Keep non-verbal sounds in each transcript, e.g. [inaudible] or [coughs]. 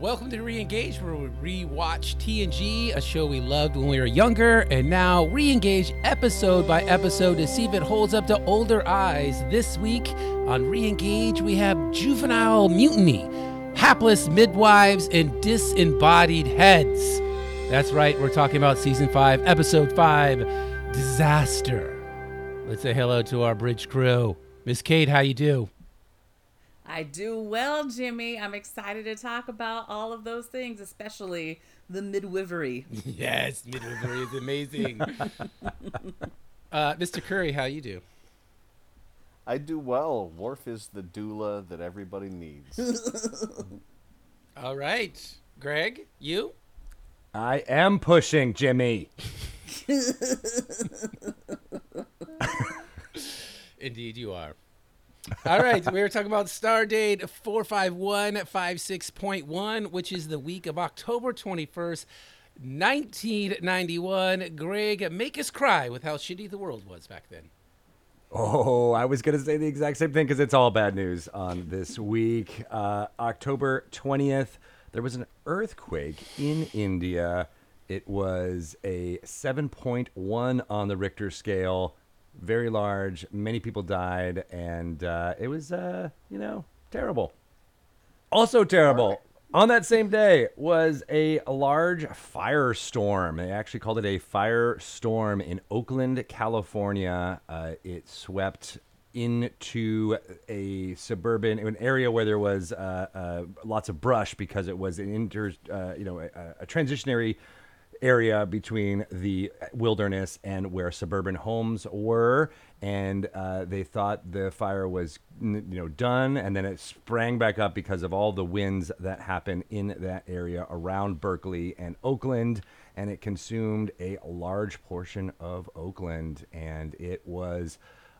Welcome to Reengage, where we rewatch TNG, a show we loved when we were younger, and now reengage episode by episode to see if it holds up to older eyes. This week on Reengage, we have juvenile mutiny, hapless midwives, and disembodied heads. That's right, we're talking about season five, episode five, disaster. Let's say hello to our bridge crew. Miss Kate, how you do? I do well, Jimmie. I'm excited to talk about all of those things, especially the midwifery. [laughs] yes, midwifery is amazing. [laughs] uh, Mr. Curry, how you do? I do well. Worf is the doula that everybody needs. [laughs] all right, Greg, you? I am pushing, Jimmie. Indeed, you are. All right, we were talking about Stardate 45156.1, which is the week of October 21st, 1991. Greg, make us cry with how shitty the world was back then. Oh, I was going to say the exact same thing because it's all bad news on this week. Uh, October 20th, there was an earthquake in India. It was a 7.1 on the Richter scale very large. Many people died, and uh, it was, uh, you know, terrible. Also terrible. Right. On that same day was a large firestorm. They actually called it a firestorm in Oakland, California. Uh, it swept into a suburban an area where there was uh, uh, lots of brush because it was an inter uh, you know a, a transitionary area between the wilderness and where suburban homes were and uh, they thought the fire was you know done and then it sprang back up because of all the winds that happen in that area around berkeley and oakland and it consumed a large portion of oakland and it was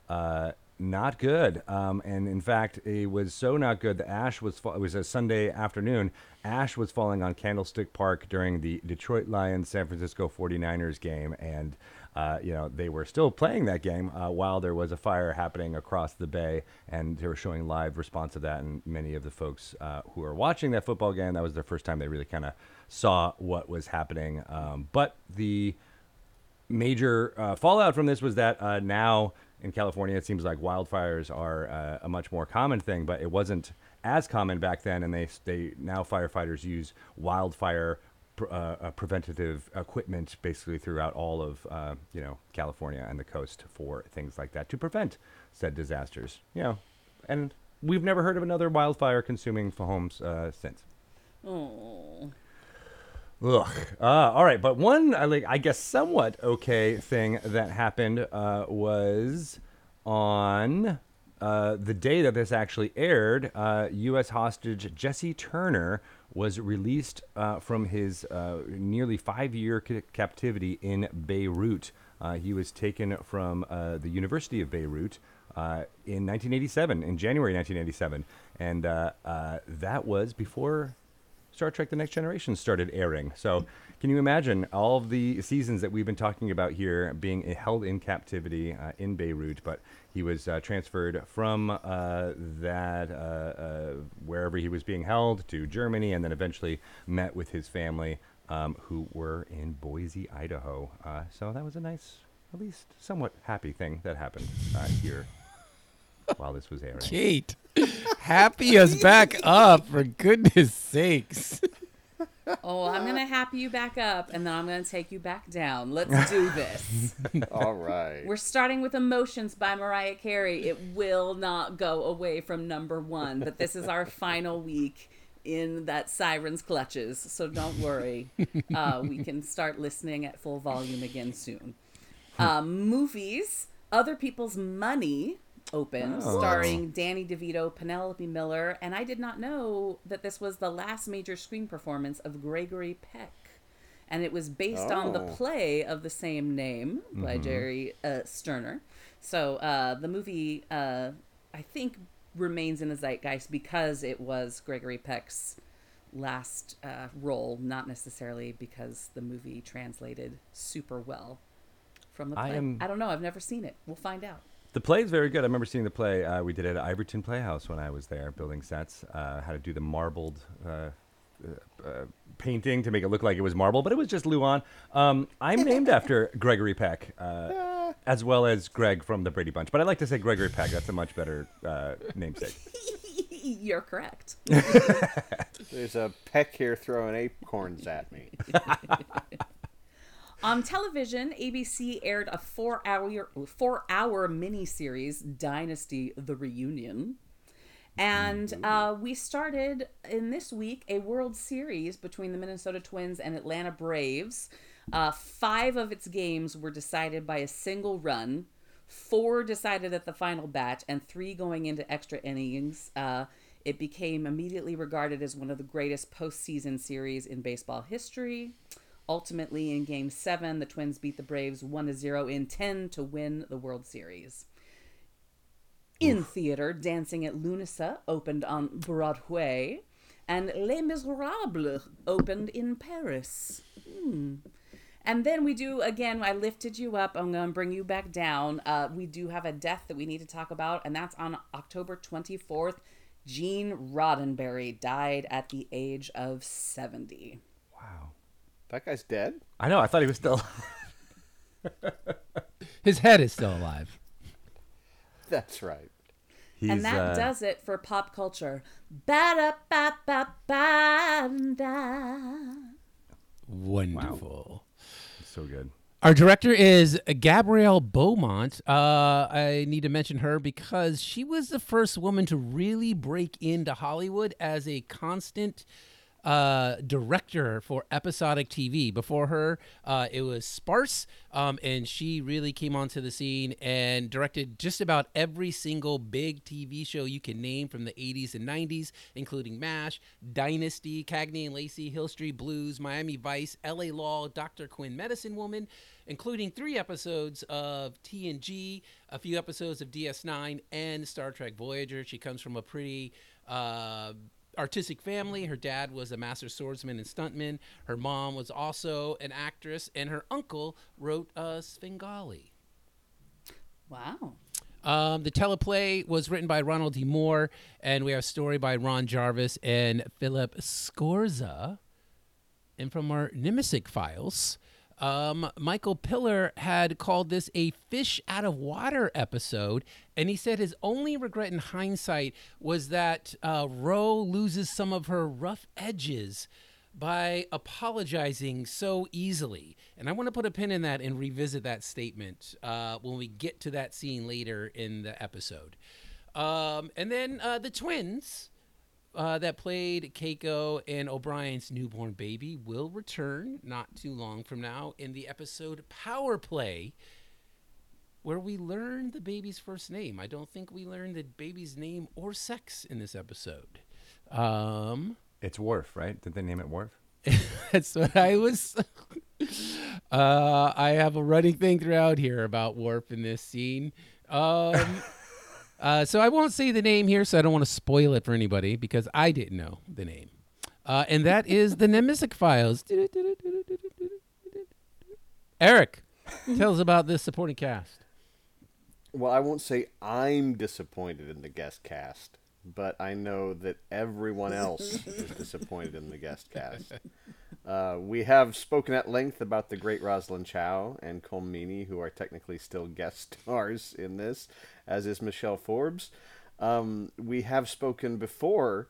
uh, not good. Um, and in fact, it was so not good. The ash was it was a Sunday afternoon. Ash was falling on Candlestick Park during the Detroit Lions San Francisco 49ers game, and uh, you know they were still playing that game uh, while there was a fire happening across the bay, and they were showing live response to that. And many of the folks uh, who were watching that football game, that was their first time they really kind of saw what was happening. Um, but the major uh, fallout from this was that uh, now in California, it seems like wildfires are uh, a much more common thing, but it wasn't as common back then. And they they now firefighters use wildfire uh, uh, preventative equipment basically throughout all of uh, you know California and the coast for things like that to prevent said disasters. You know, and we've never heard of another wildfire consuming homes uh, since. Oh. Ugh. Uh, all right, but one I like I guess somewhat okay thing that happened uh, was on uh, the day that this actually aired. U.S. Uh, hostage Jesse Turner was released uh, from his uh, nearly five-year c- captivity in Beirut. he was taken from the University of Beirut. in 1987, in January 1987, and that was before Star Trek The Next Generation started airing. So, can you imagine all of the seasons that we've been talking about here being held in captivity uh, in Beirut? But he was uh, transferred from uh, that, uh, uh, wherever he was being held, to Germany, and then eventually met with his family, um, who were in Boise, Idaho. Uh, so, that was a nice, at least somewhat happy thing that happened here while this was airing. Kate, happy us back up for goodness sakes. Oh, I'm gonna happy you back up, and then I'm gonna take you back down. Let's do this. [laughs] All right. We're starting with "Emotions" by Mariah Carey. It will not go away from number one, but this is our [laughs] final week in that siren's clutches. So don't worry. Uh, we can start listening at full volume again soon. Um, movies, other people's money opened, oh. starring Danny DeVito, Penelope Miller, and I did not know that this was the last major screen performance of Gregory Peck. And it was based oh. on the oh. play of the same name by mm-hmm. Jerry uh, Sterner. So uh, the movie, uh, I think, remains in the zeitgeist because it was Gregory Peck's last uh, role, not necessarily because the movie translated super well from the play. I, am... I don't know. I've never seen it. We'll find out. The play is very good. I remember seeing the play. Uh, we did it at Iverton Playhouse when I was there, building sets. Uh, how to do the marbled uh, uh, uh, painting to make it look like it was marble, but it was just Luan. Um, I'm named [laughs] after Gregory Peck, uh, as well as Greg from the Brady Bunch. But I like to say Gregory Peck. That's a much better uh, namesake. [laughs] You're correct. [laughs] There's a peck here throwing acorns at me. On television, ABC aired a four-hour four-hour miniseries, Dynasty: The Reunion, and uh, we started in this week a World Series between the Minnesota Twins and Atlanta Braves. Uh, five of its games were decided by a single run. Four decided at the final batch, and three going into extra innings. Uh, it became immediately regarded as one of the greatest postseason series in baseball history. Ultimately, in Game 7, the Twins beat the Braves 1 0 in 10 to win the World Series. In theater, Dancing at Lughnasa opened on Broadway, and Les Miserables opened in Paris. Hmm. And then we do, again, I lifted you up. I'm going to bring you back down. Uh, we do have a death that we need to talk about, and that's on October 24th. Gene Roddenberry died at the age of 70. Wow. That guy's dead? I know. I thought he was still. [laughs] His head is still alive. That's right. He's, and that uh, does it for pop culture. Ba-da-ba-ba-ba-da. Wonderful. so good. Our director is Gabrielle Beaumont. Uh, I need to mention her because she was the first woman to really break into Hollywood as a constant uh, director for episodic TV. Before her, uh, it was Sparse, um, and she really came onto the scene and directed just about every single big TV show you can name from the 80s and 90s, including MASH, Dynasty, Cagney and Lacey, Hill Street Blues, Miami Vice, LA Law, Dr. Quinn Medicine Woman, including three episodes of TNG, a few episodes of DS9, and Star Trek Voyager. She comes from a pretty uh, artistic family. Her dad was a master swordsman and stuntman. Her mom was also an actress, and her uncle wrote uh, Svengali. Wow. Um, the teleplay was written by Ronald D. Moore, and we have a story by Ron Jarvis and Philip Scorza. And from our Nimisic files, um, Michael Piller had called this a fish out of water episode, and he said his only regret in hindsight was that uh, Ro loses some of her rough edges by apologizing so easily. And I want to put a pin in that and revisit that statement uh, when we get to that scene later in the episode. Um, and then uh, the twins uh, that played Keiko and O'Brien's newborn baby will return not too long from now in the episode Power Play, where we learn the baby's first name. I don't think we learned the baby's name or sex in this episode. Um, It's Worf, right? Did they name it Worf? [laughs] that's what I was. [laughs] uh, I have a running thing throughout here about Warp in this scene. Um, uh, so I won't say the name here, so I don't want to spoil it for anybody because I didn't know the name. Uh, and that is the Nemesic Files. Erik, tell us about this supporting cast. Well, I won't say I'm disappointed in the guest cast, but I know that everyone [laughs] else is disappointed in the guest cast. Uh, we have spoken at length about the great Rosalind Chao and Colm who are technically still guest stars in this, as is Michelle Forbes. Um, we have spoken before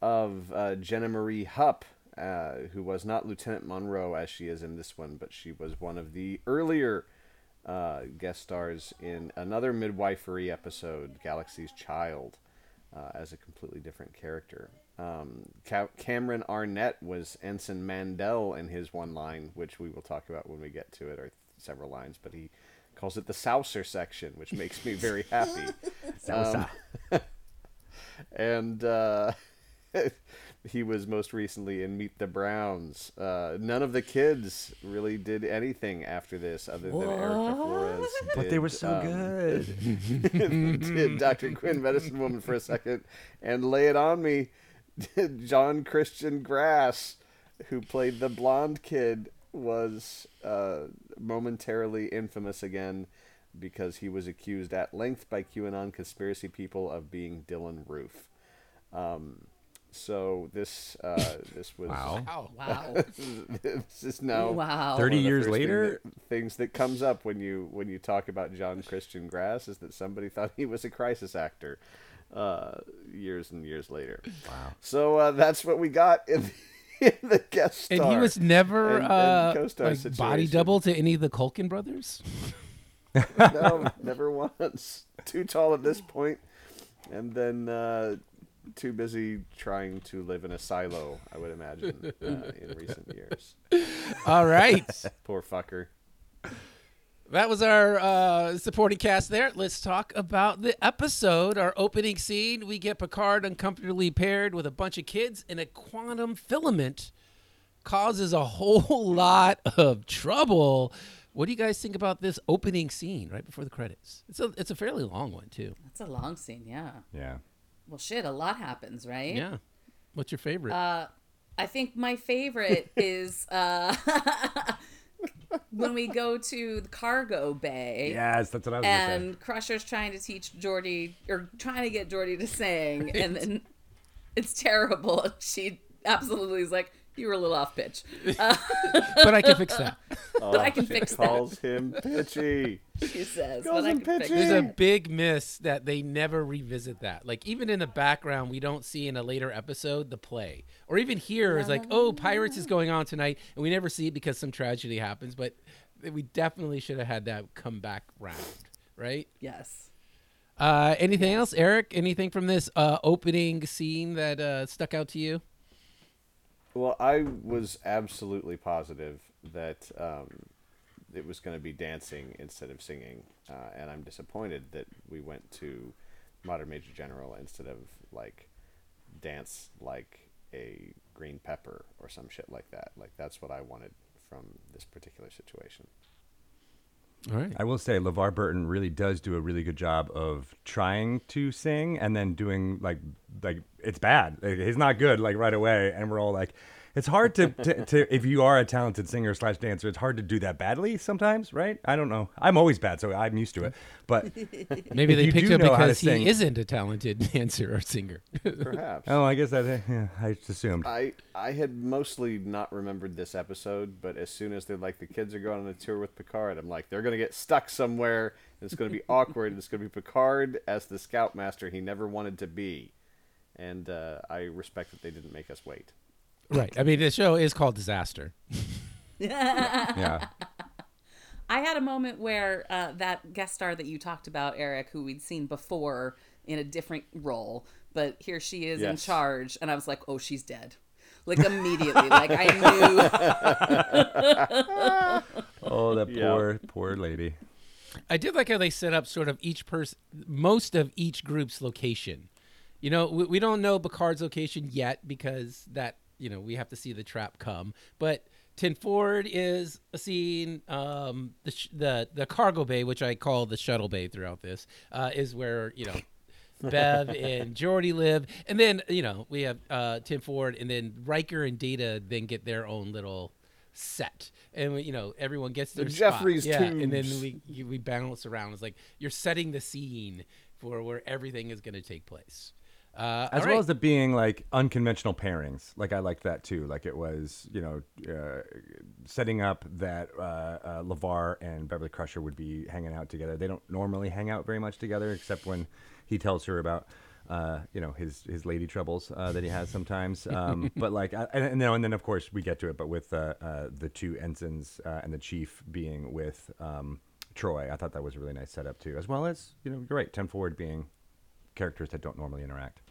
of uh, Jana Marie Hupp, uh, who was not Lieutenant Monroe as she is in this one, but she was one of the earlier uh, guest stars in another midwifery episode, Galaxy's Child, uh, as a completely different character. Um, Ca- Cameron Arnett was Ensign Mandl in his one line, which we will talk about when we get to it, or several lines, but he calls it the Souser section, which makes me very happy. [laughs] Salsa. [laughs] and uh, [laughs] he was most recently in Meet the Browns. Uh, none of the kids really did anything after this, other than Erika Flores. but they were so um, good. [laughs] did Dr. Quinn Medicine Woman for a second and lay it on me. Did John Christian Graas, who played the blonde kid, was uh, momentarily infamous again because he was accused at length by QAnon conspiracy people of being Dylann Roof. Um, So this uh, this was Wow. Wow. Wow. [laughs] this is now wow. 30 one of the years first thing later? that- things that comes up when you when you talk about John Christian Graas is that somebody thought he was a crisis actor uh, years and years later. Wow. So uh, that's what we got in the, [laughs] in the guest star. And he was never and- and uh, co-star like body double to any of the Culkin brothers. no, never once. [laughs] Too tall at this point, and then uh, too busy trying to live in a silo. I would imagine [laughs] uh, in recent years. All right. [laughs] Poor fucker. That was our uh, supporting cast there. Let's talk about the episode. Our opening scene we get Picard uncomfortably paired with a bunch of kids, and a quantum filament causes a whole [laughs] lot of trouble. What do you guys think about this opening scene right before the credits? It's a it's a fairly long one too. That's a long scene, yeah. Yeah. Well, shit, a lot happens, right? Yeah. What's your favorite? Uh, I think my favorite [laughs] is uh, [laughs] when we go to the cargo bay. Yes, that's what I was going to say. and Crusher's trying to teach Geordi or trying to get Geordi to sing, and then it's terrible. [laughs] She absolutely is like, "You were a little off pitch," [laughs] uh, but I can fix that. [laughs] Oh, I can she fix that. calls him pitchy. [laughs] she says. Calls him pitchy. There's a big miss that they never revisit that. Like even in the background, we don't see in a later episode the play, or even here is like, oh, pirates is going on tonight, and we never see it because some tragedy happens. But we definitely should have had that come back round, right? Yes. Uh, anything else, Erik? Anything from this uh, opening scene that uh, stuck out to you? Well, I was absolutely positive that um, it was going to be dancing instead of singing, uh, and I'm disappointed that we went to Modern Major General instead of like dance like a green pepper or some shit like that. Like that's what I wanted from this particular situation. All right. I will say LeVar Burton really does do a really good job of trying to sing and then doing like like it's bad. Like, he's not good like right away, and we're all like, it's hard to, to, to if you are a talented singer slash dancer, it's hard to do that badly sometimes, right? I don't know. I'm always bad, so I'm used to it. But [laughs] Maybe they picked do him know because he sing- isn't a talented [laughs] dancer or singer. Perhaps. oh, I guess that yeah, I just assumed. I I had mostly not remembered this episode, but as soon as they're like the kids are going on a tour with Picard, I'm like they're gonna get stuck somewhere. And it's gonna be [laughs] awkward. and It's gonna be Picard as the scoutmaster he never wanted to be, and uh, I respect that they didn't make us wait. Right. I mean, the show is called Disaster. yeah. I had a moment where uh, that guest star that you talked about, Erik, who we'd seen before in a different role, but here she is in charge, and I was like, "Oh, she's dead." Like immediately, like I knew. [laughs] Oh, that Yeah. poor poor lady. I did like how they set up sort of each person, most of each group's location. You know, we, we don't know Picard's location yet because that, you know, we have to see the trap come. But Ten Forward is a scene. Um, the, sh- the the cargo bay, which I call the shuttle bay throughout this, uh, is where you know Bev [laughs] and Geordi live, and then you know we have uh, Ten Forward, and then Riker and Data then get their own little set, and we, you know everyone gets their spot. Jefferies yeah, and then we we bounce around. It's like you're setting the scene for where everything is going to take place. Uh, as well right. as it being like unconventional pairings. Like I liked that too. Like it was, you know, uh, setting up that uh, uh, Levar and Beverly Crusher would be hanging out together. They don't normally hang out very much together, except when he tells her about. Uh, you know his his lady troubles uh, that he has sometimes, [laughs] um, but like I, and, and then and then of course we get to it, but with the two ensigns uh, and the chief being with um, Troi, I thought that was a really nice setup too, as well as you know you're right, Ten Forward being characters that don't normally interact.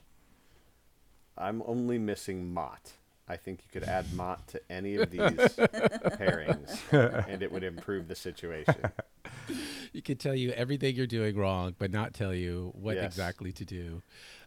I'm only missing Mot. I think you could add Mot to any of [laughs] these pairings, and it would improve the situation. [laughs] you could tell you everything you're doing wrong, but not tell you what Yes. exactly to do.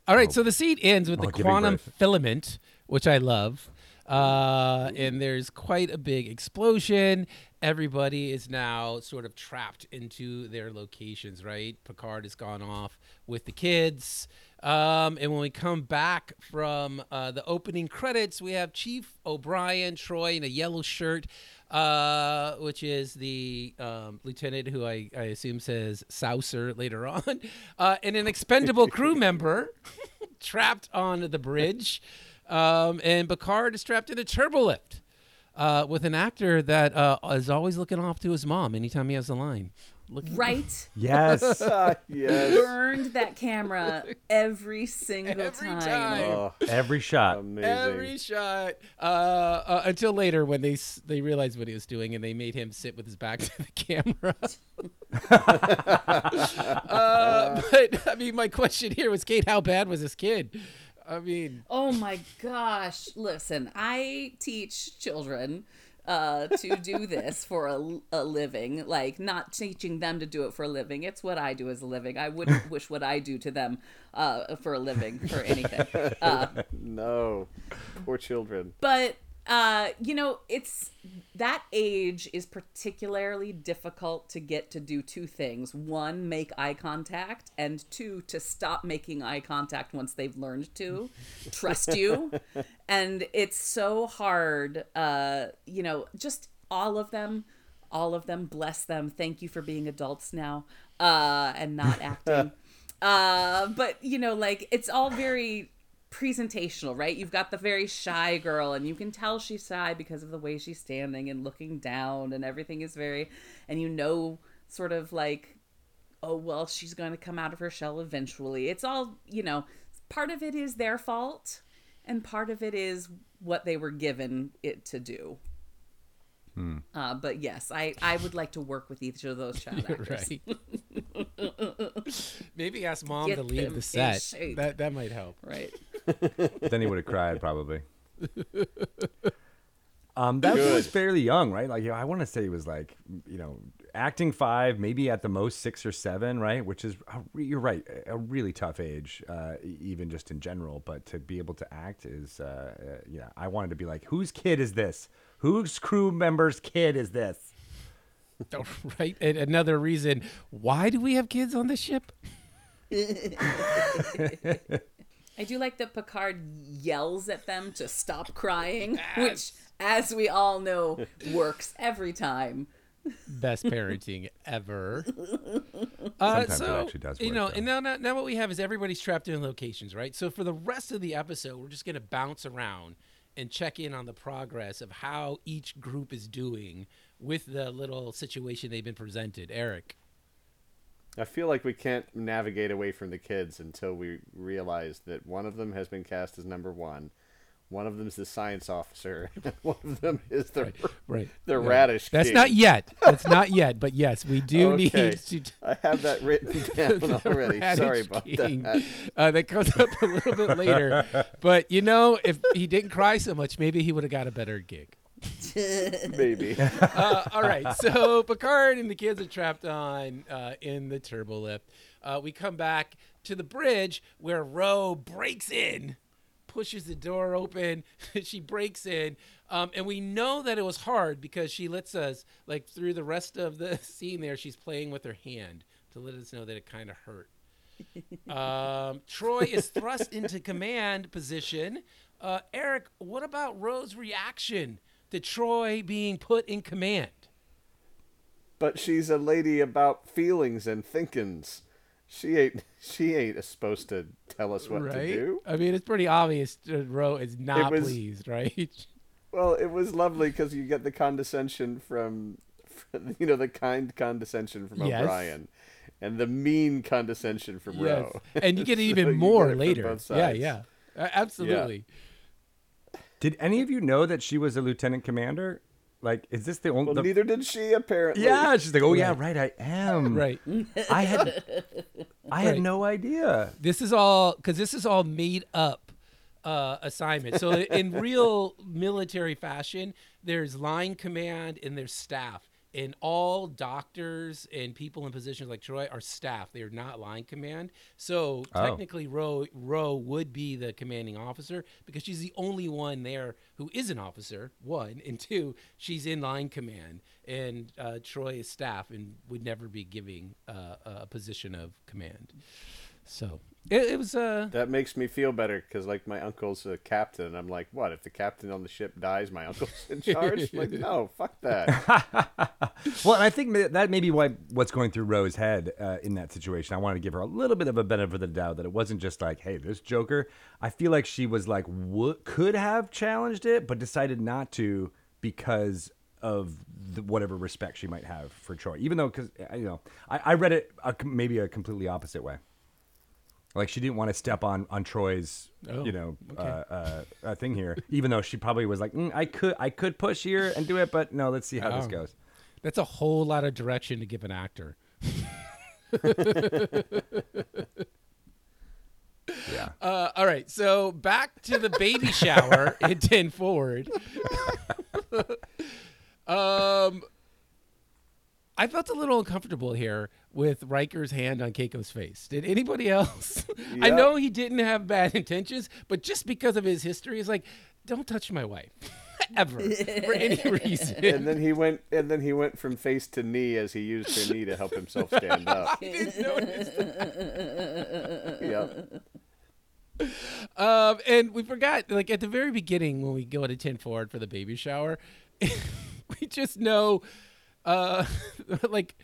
All right, so the scene ends with Oh, the quantum birth. filament, which I love. Uh, and there's quite a big explosion. Everybody is now sort of trapped into their locations, right? Picard has gone off with the kids. Um, and when we come back from uh, the opening credits, we have Chief O'Brien, Troi in a yellow shirt, uh, which is the um, lieutenant who I, I assume says Saucer later [laughs] on, uh, and an expendable crew member [laughs] trapped on the bridge. Um, and Picard is trapped in a turbo lift uh, with an actor that uh, is always looking off to his mom anytime he has a line. Look, Right? [laughs] [laughs] Yes. Yes. Burned that camera every single Every time. time. Oh, Every shot. amazing. Every shot, uh, uh, until later when they they realized what he was doing and they made him sit with his back [laughs] to the camera. uh, but I mean, my question here was, Kate, how bad was this kid? I mean, Oh my gosh. Listen, I teach children uh, to do this for a, a living. Like, not teaching them to do it for a living. It's what I do as a living. I wouldn't [laughs] wish what I do to them uh, for a living for anything. [laughs] Uh, No. Poor children. but uh you know it's that age is particularly difficult to get to do two things. One make eye contact and two to stop making eye contact once they've learned to [laughs] trust you. And it's so hard uh you know just all of them all of them bless them. Thank you for being adults now uh and not [laughs] acting. Uh but you know like it's all very presentational right? You've got the very shy girl and you can tell she's shy because of the way she's standing and looking down and everything is very and you know sort of like oh well she's going to come out of her shell eventually. It's all you know part of it is their fault and part of it is what they were given it to do. Uh, but yes I, I would like to work with each of those child [laughs] actors. Right. Maybe ask mom Get to leave the set. That that might help. right [laughs] then he would have cried probably. Um, that Good. was fairly young, right? Like, you know, I want to say he was like, you know, acting five, maybe at the most six or seven, right? Which is, a re- you're right, a really tough age, uh, even just in general. But to be able to act is, uh, uh, yeah, I wanted to be like, whose kid is this? Whose crew member's kid is this? [laughs] right. And another reason why do we have kids on the ship? [laughs] I do like that Picard yells at them to stop crying, [laughs] which, as we all know, works every time. Best parenting ever. [laughs] Uh, Sometimes it actually does Work, You know, though. and now, now, now what we have is everybody's trapped in locations, right? So for the rest of the episode, we're just going to bounce around and check in on the progress of how each group is doing with the little situation they've been presented. Erik. I feel like we can't navigate away from the kids until we realize that one of them has been cast as number one, one of them is the science officer, [laughs] and one of them is the Right. [laughs] the Yeah. radish. That's king. not yet. That's not yet. But yes, we do [laughs] Okay. need to. I have that written down already. Sorry about King. that. Uh, that comes up a little bit later. But you know, if he didn't cry so much, maybe he would have got a better gig. Maybe. [laughs] Uh, all right, so Picard and the kids are trapped on uh, in the turbo lift. Uh, we come back to the bridge where Ro breaks in, pushes the door open. [laughs] she breaks in, um, and we know that it was hard because she lets us like through the rest of the [laughs] scene. There, she's playing with her hand to let us know that it kind of hurt. Um, Troi is thrust into command position. Uh, Erik, what about Ro's reaction to Troi being put in command? but she's a lady about feelings and thinkings. She ain't. She ain't supposed to tell us what to do. I mean, it's pretty obvious that Ro is not was- pleased, right? [laughs] Well, it was lovely because you get the condescension from, from, [laughs] you know, the kind condescension from Yes. O'Brien, and the mean condescension from Ro. and you get [laughs] So even you more it later. Yeah, yeah, absolutely. Did any of you know that she was a lieutenant commander? Like, is this the only? Well, the- neither did she apparently. yeah, she's like, oh yeah, right, I am. [laughs] Right. I had, I had Right. no idea. This is all because this is all made up uh, assignment. So in real military fashion, there's line command and there's staff. And all doctors and people in positions like Troi are staff. They are not line command. So Oh. technically, Ro Ro would be the commanding officer because she's the only one there who is an officer. One and two, she's in line command, and uh, Troi is staff and would never be giving uh, a position of command. So it, it was uh That makes me feel better because, like, my uncle's a captain, and I'm like, what? If the captain on the ship dies, my uncle's in charge? like, no, fuck that. [laughs] Well, and I think that may be why what's going through Rose's head uh, in that situation. I wanted to give her a little bit of a benefit of the doubt that it wasn't just like, "Hey, this Joker." I feel like she was like, what could have challenged it, but decided not to because of the, whatever respect she might have for Troi. Even though, because you know, I, I read it a, maybe a completely opposite way. Like she didn't want to step on on Troi's, Oh, you know, okay. uh, uh, uh, thing here. Even though she probably was like, mm, I could, I could push here and do it, but no, let's see how this Oh. goes. that's a whole lot of direction to give an actor. Yeah. Uh, all right, so back to the baby shower [laughs] in ten forward. [laughs] um, I felt a little uncomfortable here with Riker's hand on Keiko's face. Did anybody [laughs] else? I know he didn't have bad intentions, but just because of his history, it's like, don't touch my wife [laughs] ever for [laughs] any reason. and then he went, and then he went from face to knee as he used her knee to help himself stand up. didn't notice yeah. Um, and we forgot, like at the very beginning when we go to ten forward for the baby shower, we just know, uh, [laughs] like,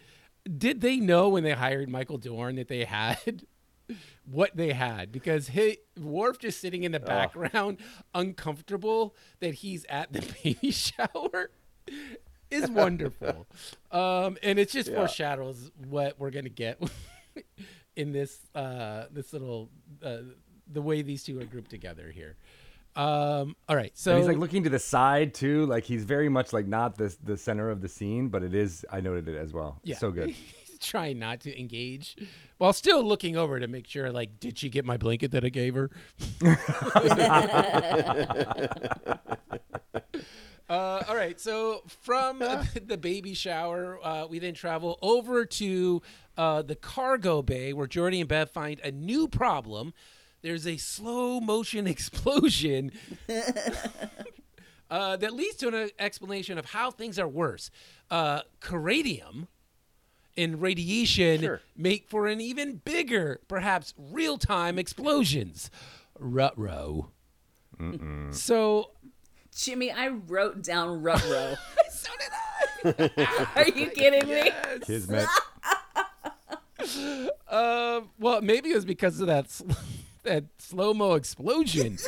did they know when they hired Michael Dorn that they had [laughs] what they had? Because he Worf just sitting in the background, [laughs] uncomfortable that he's at the baby shower. Is wonderful, um, and it just Yeah. foreshadows what we're gonna get in this uh, this little uh, the way these two are grouped together here. Um, all right, so and he's like looking to the side too, like he's very much like not the the center of the scene, but it is. I noted it as well. yeah, so good. [laughs] He's trying not to engage while still looking over to make sure, like, did she get my blanket that I gave her? [laughs] Uh, all right, so from [laughs] the baby shower, uh, we then travel over to uh, the cargo bay where Geordi and Bev find a new problem. There's a slow motion [laughs] explosion uh, that leads to an explanation of how things are worse. Uh, Caradium and radiation Sure. make for an even bigger, perhaps real time explosions. Rutro. So Jimmie, I wrote down Rutro. [laughs] so did I. [laughs] Are you kidding me? Kismet. Uh, well, maybe it was because of that s- that slow mo explosion.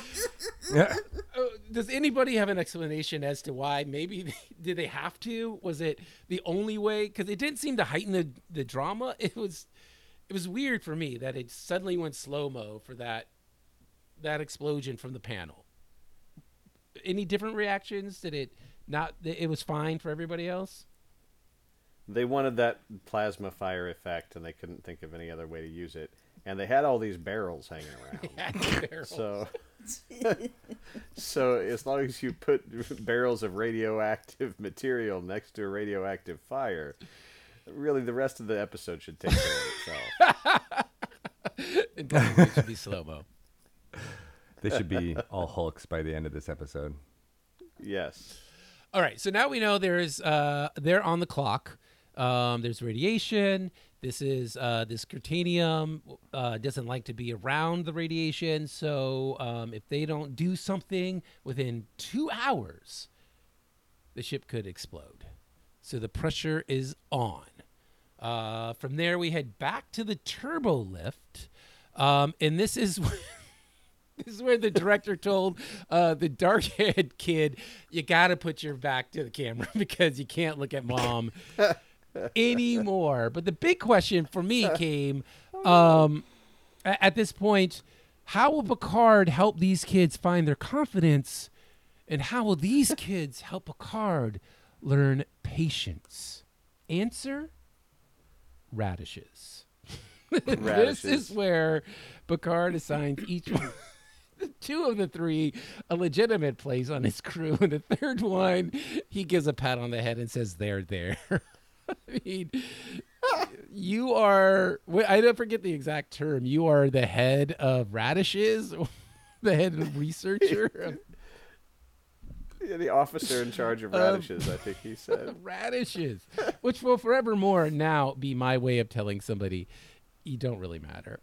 Yeah. [laughs] Uh, does anybody have an explanation as to why? Maybe they, did they have to? Was it the only way? Because it didn't seem to heighten the the drama. [laughs] It was it was weird for me that it suddenly went slow mo for that that explosion from the panel. Any different reactions? Did it not? It was fine for everybody else. They wanted that plasma fire effect, and they couldn't think of any other way to use it. And they had all these barrels hanging [laughs] around. barrels. So, [laughs] so as long as you put [laughs] barrels of radioactive material next to a radioactive fire, really the rest of the episode should take care of itself. it should be slow mo. They should be all Hulks by the end of this episode. Yes. All right, so now we know there's uh they're on the clock. Um, there's radiation. This is uh, this Curtanium uh, doesn't like to be around the radiation, so um, if they don't do something within two hours, the ship could explode. So the pressure is on. Uh, from there, we head back to the turbo lift, um, and this is. [laughs] This is where the director told uh, the dark haired kid, you got to put your back to the camera [laughs] because you can't look at mom [laughs] anymore. But the big question for me [laughs] came um, at this point how will Picard help these kids find their confidence? And how will these [laughs] kids help Picard learn patience? Answer radishes. [laughs] this is where Picard assigns each one. Two of the three a legitimate place on his crew, and the third one he gives a pat on the head and says, "They're there." [laughs] I mean, you are, I don't forget the exact term. You are the head of radishes, [laughs] the head of researcher [laughs] Yeah, the officer in charge of um, radishes, I think he said. radishes, which will forevermore now be my way of telling somebody you don't really matter.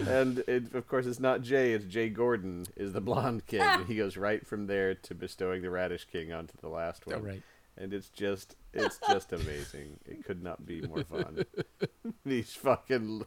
And it, of course, it's not Jay. It's Jay Gordon is the blonde kid, and [laughs] he goes right from there to bestowing the Radish King onto the last oh, one. Oh, right. And it's just, it's just amazing. It could not be more fun. [laughs] These fucking,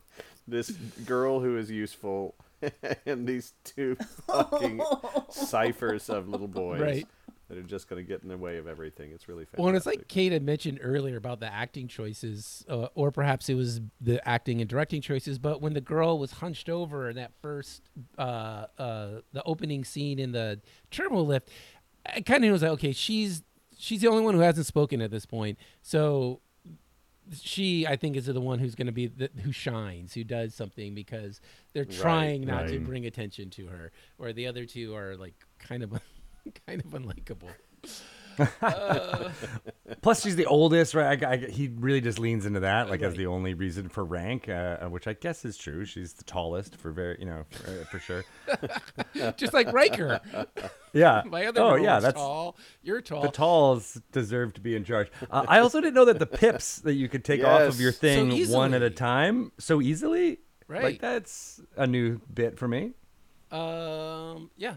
this girl who is useful, [laughs] and these two fucking ciphers of little boys Right. That are just going to get in the way of everything. It's really fantastic. Well, and it's like Kate had mentioned earlier about the acting choices, uh, or perhaps it was the acting and directing choices. But when the girl was hunched over in that first, uh, uh, the opening scene in the turbo lift, I kind of was like, okay, she's she's the only one who hasn't spoken at this point, so she I think is the one who's going to be the, who shines, who does something because they're trying not to bring attention to her, or the other two are like kind of [laughs] kind of unlikable. [laughs] Plus, she's the oldest, right? I, I, he really just leans into that, like as the only reason for rank, uh, which I guess is true. She's the tallest for very, you know, for, uh, for sure. [laughs] Just like Riker. Yeah. My other oh yeah, that's tall. You're tall. the talls deserve to be in charge. Uh, I also didn't know that the pips that you could take off of your thing So one at a time so easily. Right. Like that's a new bit for me. Um, yeah.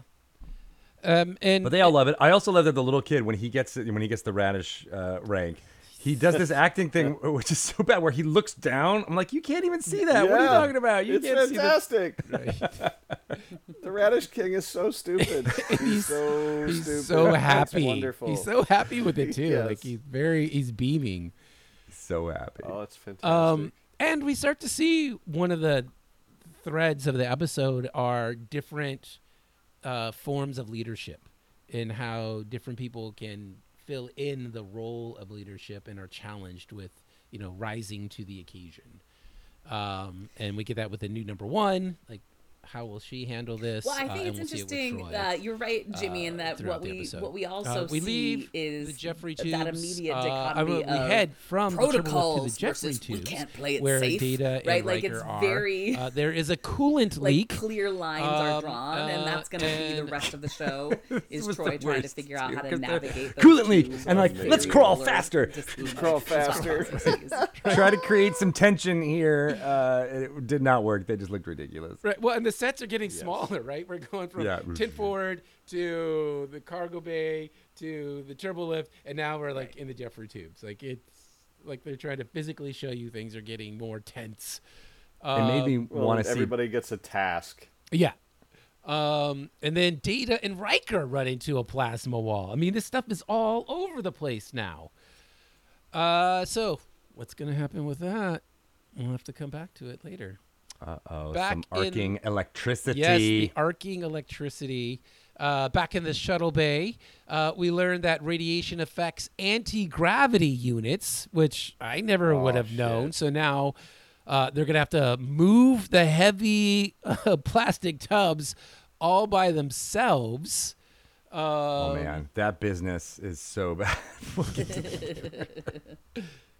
Um, and But they all love it. I also love that the little kid when he gets when he gets the radish uh, rank, he does this [laughs] acting thing which is so bad where he looks down. I'm like, you can't even see that. What are you talking about? You it's can't see the fantastic. [laughs] [laughs] the Radish King is so stupid. He's, so he's stupid. so happy. wonderful. He's so happy with it too. Yes. Like he's very he's beaming. so happy. Oh, it's fantastic. Um, and we start to see one of the threads of the episode are different uh, forms of leadership and how different people can fill in the role of leadership and are challenged with you know rising to the occasion. Um, and we get that with the new number one like how will she handle this Well, I Uh, think and it's we'll see it interesting. Troi. Uh, you're right, Jimmie, in uh, that throughout what we what we also Uh, we see leave is the Jefferies tubes. that immediate uh, I mean, we of head from the protocols to the Jeffrey versus tubes, we can't play it where safe, Data and right? Like Riker it's are. very Uh, there is a coolant [laughs] like leak. clear lines Um, are drawn, and uh, that's going to be the rest of the show. [laughs] Is Troi trying to figure out how to they're navigate those coolant leak, and like, let's crawl faster. crawl faster. [laughs] Try to create some tension here. Uh, it did not work. They just looked ridiculous. Right. Well, and the sets are getting smaller, right? We're going from Yeah. ten forward to the cargo bay to the turbo lift, and now we're like in the Jefferies tubes. Like it's like they're trying to physically show you things are getting more tense. It made me Well, want to see. everybody gets a task. Yeah. Um, and then Data and Riker run into a plasma wall. I mean, this stuff is all over the place now. Uh, so what's gonna happen with that? We'll have to come back to it later. Uh oh, back some in- arcing electricity. Yes, the arcing electricity. Uh, back in the shuttle bay, uh, we learned that radiation affects anti gravity units, which I never would Oh, have known. So now uh, they're going to have to move the heavy [laughs] uh, plastic tubs all by themselves. oh Um, man, that business is so [laughs] bad. [laughs]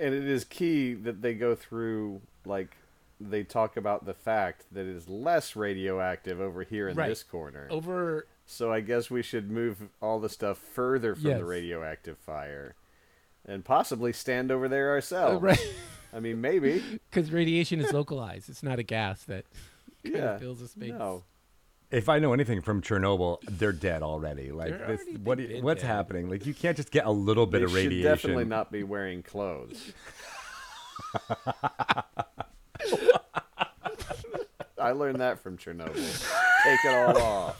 And it is key that they go through, like, they talk about the fact that it is less radioactive over here in Right. this corner. Over So I guess we should move all the stuff further from Yes. the radioactive fire. And possibly stand over there ourselves. Uh, right I mean, maybe. [laughs] because radiation is localized. It's not a gas that [laughs] kind yeah. of fills a space. No. if I know anything from Chernobyl, they're dead already. Like They're this, already what been dead. what's happening? Like you can't just get a little bit They of should radiation. definitely not be wearing clothes. [laughs] [laughs] I learned that from Chernobyl. Take it all off.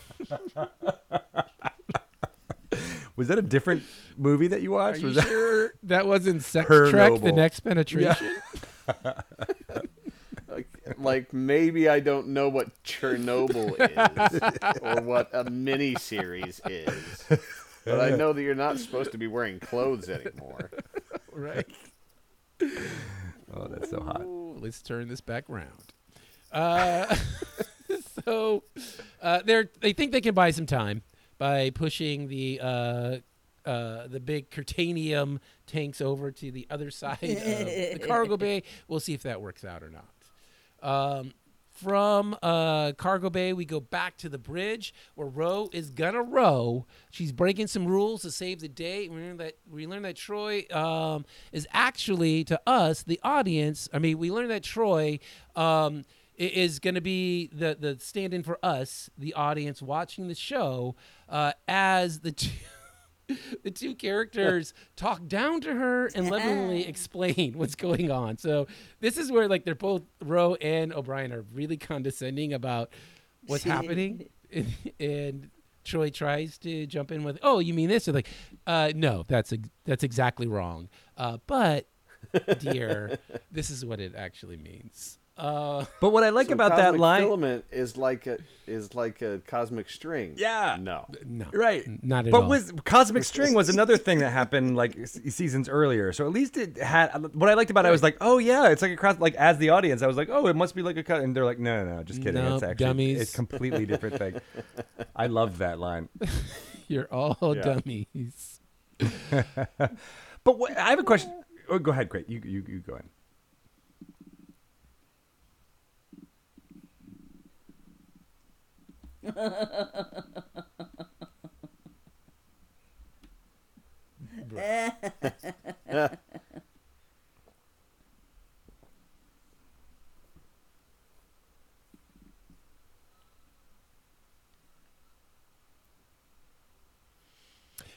Was that a different movie that you Are watched? you Was that sure that wasn't Sex Trek: The Next Penetration? [laughs] Like, like maybe I don't know what Chernobyl is or what a mini series is. But I know that you're not supposed to be wearing clothes anymore. right. oh, that's so hot. Let's turn this back around. Uh, [laughs] so uh, they're they think they can buy some time by pushing the uh, uh, the big Curtanium tanks over to the other [laughs] side of the cargo [laughs] bay. We'll see if that works out or not. Um, from uh, cargo bay, we go back to the bridge where Ro is gonna row. She's breaking some rules to save the day. We learn that we learn that Troi um, is actually to us, the audience. I mean, we learn that Troi um, is going to be the the stand-in for us, the audience watching the show, uh, as the [laughs] two. [laughs] The two characters talk down to her and lovingly explain what's going on. So this is where like they're both Ro and O'Brien are really condescending about what's happening, and, and Troi tries to jump in with, "Oh, you mean this?" Or like, uh, "No, that's ex- that's exactly wrong." Uh, but dear, [laughs] this is what it actually means. Uh, But what I like So about that line, filament is like a is like a cosmic string. Yeah. No. no, right? not at but all. was cosmic string was another thing that happened like seasons earlier. So at least it had. What I liked about it was like, oh yeah, it's like a cross. Like as the audience, I was like, oh, it must be like a cut. And they're like, no, no, no, just kidding. Nope, it's actually dummies. it's completely different thing. [laughs] I love that line. [laughs] You're all Yeah. dummies. [laughs] But what, I have a question. Oh, go ahead, great. You you you go ahead. [laughs]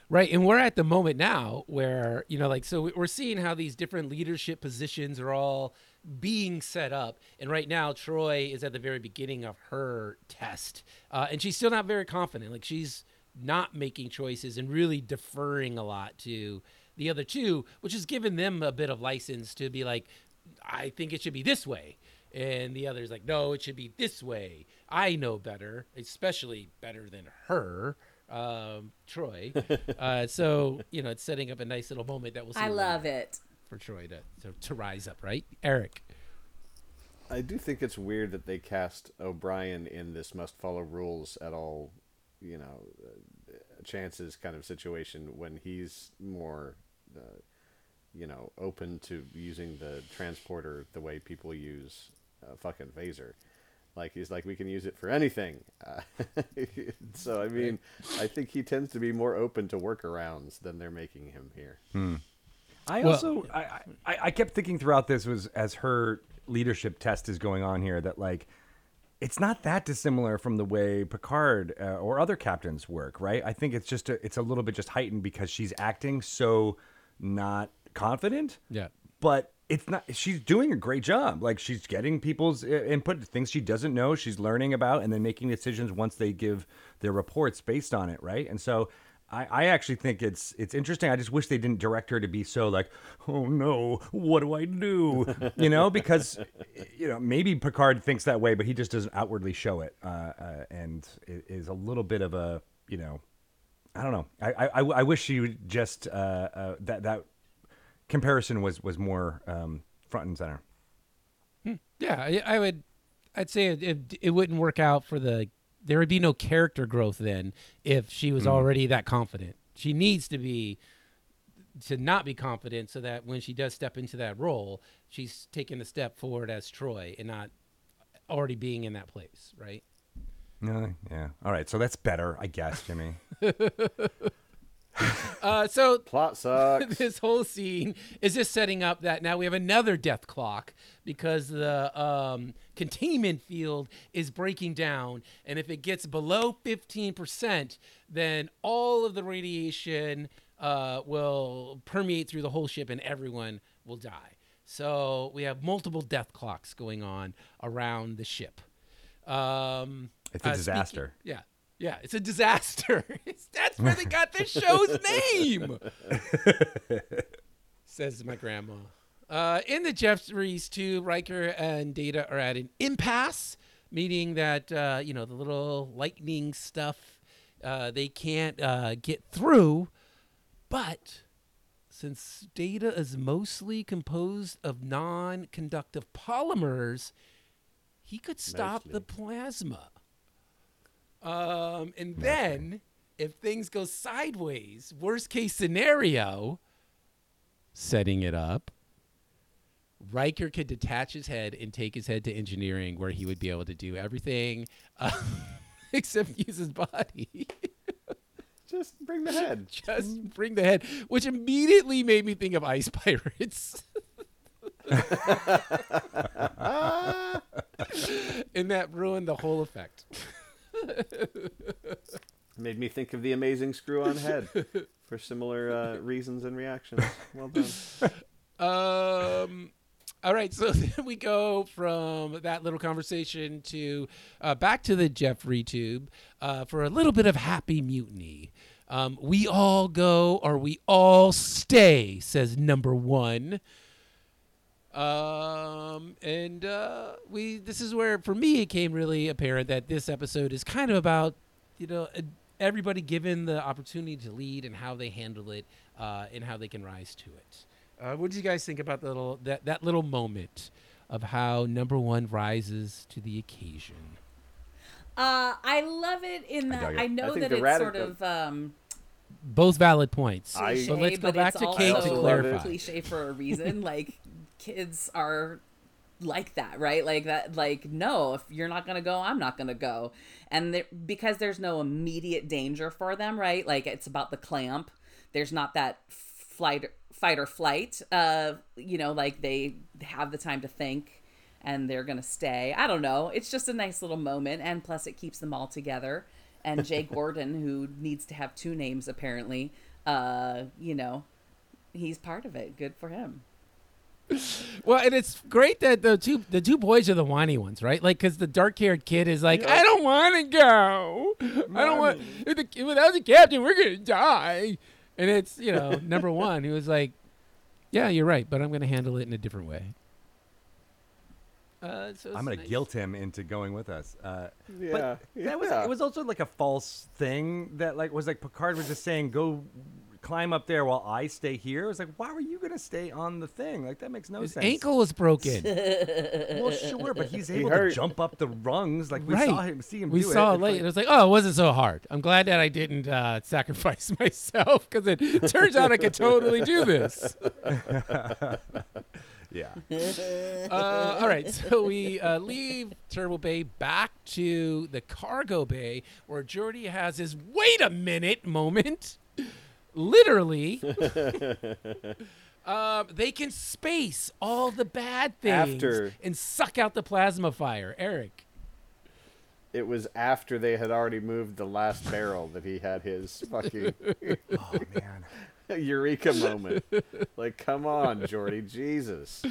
Right, and we're at the moment now where you know, like, so we- we're seeing how these different leadership positions are all being set up, and right now Troi is at the very beginning of her test, uh, and she's still not very confident. Like, she's not making choices and really deferring a lot to the other two, which has given them a bit of license to be like, I think it should be this way. And the other's like, no, it should be this way. I know better, especially better than her, um, Troi. [laughs] uh, so, you know, it's setting up a nice little moment that we'll see I love it. For Troi to, to, to rise up, right? Erik. I do think it's weird that they cast O'Brien in this must follow rules at all, you know, uh, chances kind of situation when he's more, uh, you know, open to using the transporter the way people use uh, fucking phaser. Like he's like we can use it for anything. Uh, [laughs] so I mean, I think he tends to be more open to workarounds than they're making him here. I Well- also I, I I kept thinking throughout this was as her leadership test is going on here that like it's not that dissimilar from the way Picard uh, or other captains work, right? I think it's just a, it's a little bit just heightened because she's acting so not confident. Yeah. But it's not she's doing a great job. Like she's getting people's uh, input, things she doesn't know, she's learning about and then making decisions once they give their reports based on it, right? And so I, I actually think it's it's interesting. I just wish they didn't direct her to be so like, oh no, what do I do? You know, because you know maybe Picard thinks that way, but he just doesn't outwardly show it, uh, uh, and it is a little bit of a you know, I don't know. I I, I- wish she just uh, uh, that that comparison was was more um, front and center. Yeah, I, I would. I'd say it, it, it wouldn't work out for the. There would be no character growth then if she was mm-hmm. already that confident. She needs to be to not be confident so that when she does step into that role, she's taking a step forward as Troi and not already being in that place, right? No, yeah. All right, so that's better, I guess, Jimmie. [laughs] Uh, so Plot sucks. [laughs] this whole scene is just setting up that now we have another death clock because the um, containment field is breaking down, and if it gets below fifteen percent, then all of the radiation uh, will permeate through the whole ship, and everyone will die. So we have multiple death clocks going on around the ship. Um, It's a uh, speaking- disaster. yeah. Yeah, it's a disaster. That's where they got the show's name. [laughs] Says my grandma. Uh, in the Jefferies too, Riker and Data are at an impasse, meaning that uh, you know the little lightning stuff uh, they can't uh, get through. But since Data is mostly composed of non-conductive polymers, he could stop the plasma. Um, and then if things go sideways, worst case scenario, setting it up, Riker could detach his head and take his head to engineering, where he would be able to do everything uh, [laughs] except use his body. [laughs] Just bring the head. [laughs] Just bring the head, which immediately made me think of Ice Pirates. and that ruined the whole effect. [laughs] Made me think of the amazing screw on head for similar uh, reasons and reactions. Well done. [laughs] Um. All right, so [laughs] then we go from that little conversation to uh, back to the Jefferies tube uh, for a little bit of happy mutiny. Um, we all go or we all stay, says number one. Um, and uh, we this is where for me it came really apparent that this episode is kind of about you know everybody given the opportunity to lead and how they handle it uh, and how they can rise to it. Uh, what did you guys think about the little that that little moment of how number one rises to the occasion? Uh, I love it in I that. I, I know think that it's radical- sort of um, Both valid points. I- cliche, but let's go but back to Kate to clarify. cliche for a reason. like kids are like that, right? Like that. Like no, if you're not gonna go, I'm not gonna go. And there- because there's no immediate danger for them, right? Like it's about the clamp. There's not that flight, fight or flight. Uh, you know, like they have the time to think and they're gonna stay. I don't know. It's just a nice little moment, and plus it keeps them all together. And Jay [laughs] Gordon, who needs to have two names apparently, uh, you know, he's part of it. Good for him. Well, and it's great that the two the two boys are the whiny ones, right? Like, because the dark haired kid is like, I don't want to go. I don't want. If the, without the captain, we're gonna die. And it's you know number [laughs] one who was like, Yeah, you're right, but I'm gonna handle it in a different way. Uh, so I'm gonna nice. guilt him into going with us. Uh, Yeah. but that was yeah. it was also like a false thing that like was like Picard was just saying go climb up there while I stay here. It was like why were you gonna stay on the thing? Like that makes no His sense. ankle was broken. [laughs] Well, sure, but he's able hurt. to jump up the rungs. Like we right. saw him see him we do saw it. it late. like- it was like, oh, it wasn't so hard. I'm glad that I didn't uh, sacrifice [laughs] myself because it turns out I could totally do this. [laughs] yeah. Uh, all right, so we uh, leave Turbo Bay back to the cargo bay where Geordi has his wait a minute moment. Literally, [laughs] um, they can space all the bad things After- and suck out the plasma fire. Erik. It was after they had already moved the last barrel that he had his [laughs] fucking Oh man. [laughs] eureka moment. Like, come on, Geordi, Jesus.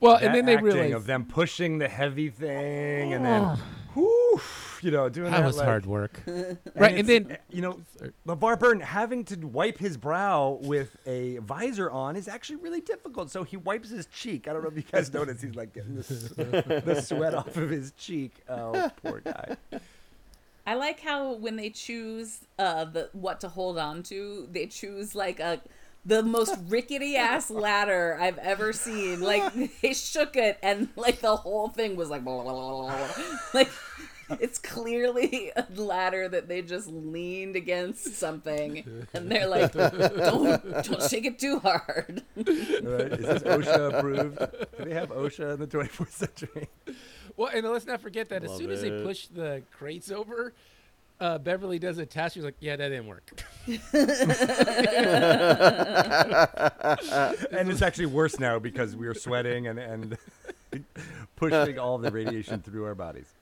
Well, That and then they acting realize of them pushing the heavy thing and then, whew, you know, doing that, that was like- hard work. [laughs] right, and then you know, LeVar Burton having to wipe his brow with a visor on is actually really difficult. So he wipes his cheek. I don't know if you guys [laughs] notice. He's like getting the, the sweat off of his cheek. Oh, poor guy. I like how when they choose uh the what to hold on to, they choose like a the most rickety ass ladder I've ever seen. Like [laughs] they shook it and like the whole thing was like blah, [laughs] blah, blah, blah, blah. like it's clearly a ladder that they just leaned against something and they're like don't don't shake it too hard. Right? Is this OSHA approved? Do they have OSHA in the 24th century? Well, and let's not forget that as Love soon as they it. push the crates over, uh, Beverly does a test. She's like, "Yeah, that didn't work." [laughs] And it's actually worse now because we are sweating and, and [laughs] pushing all the radiation through our bodies.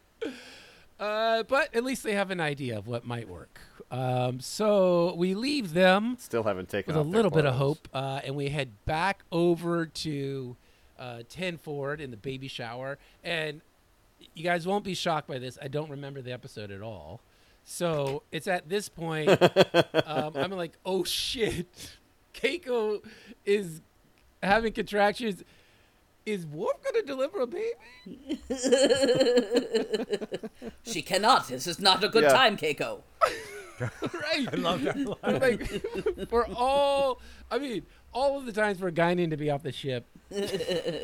Uh, but at least they have an idea of what might work. Um, so we leave them Still haven't taken with a off their little bit of hope, uh, and we head back over to uh, Ten Forward in the baby shower. And you guys won't be shocked by this. I don't remember the episode at all. So it's at this point, [laughs] um, I'm like, oh shit, [laughs] Keiko is having contractions. Is Worf gonna deliver a baby? [laughs] She cannot. This is not a good Yeah. time, Keiko. right. I love that line. like for all I mean, all of the times for Guinan to be off the ship. you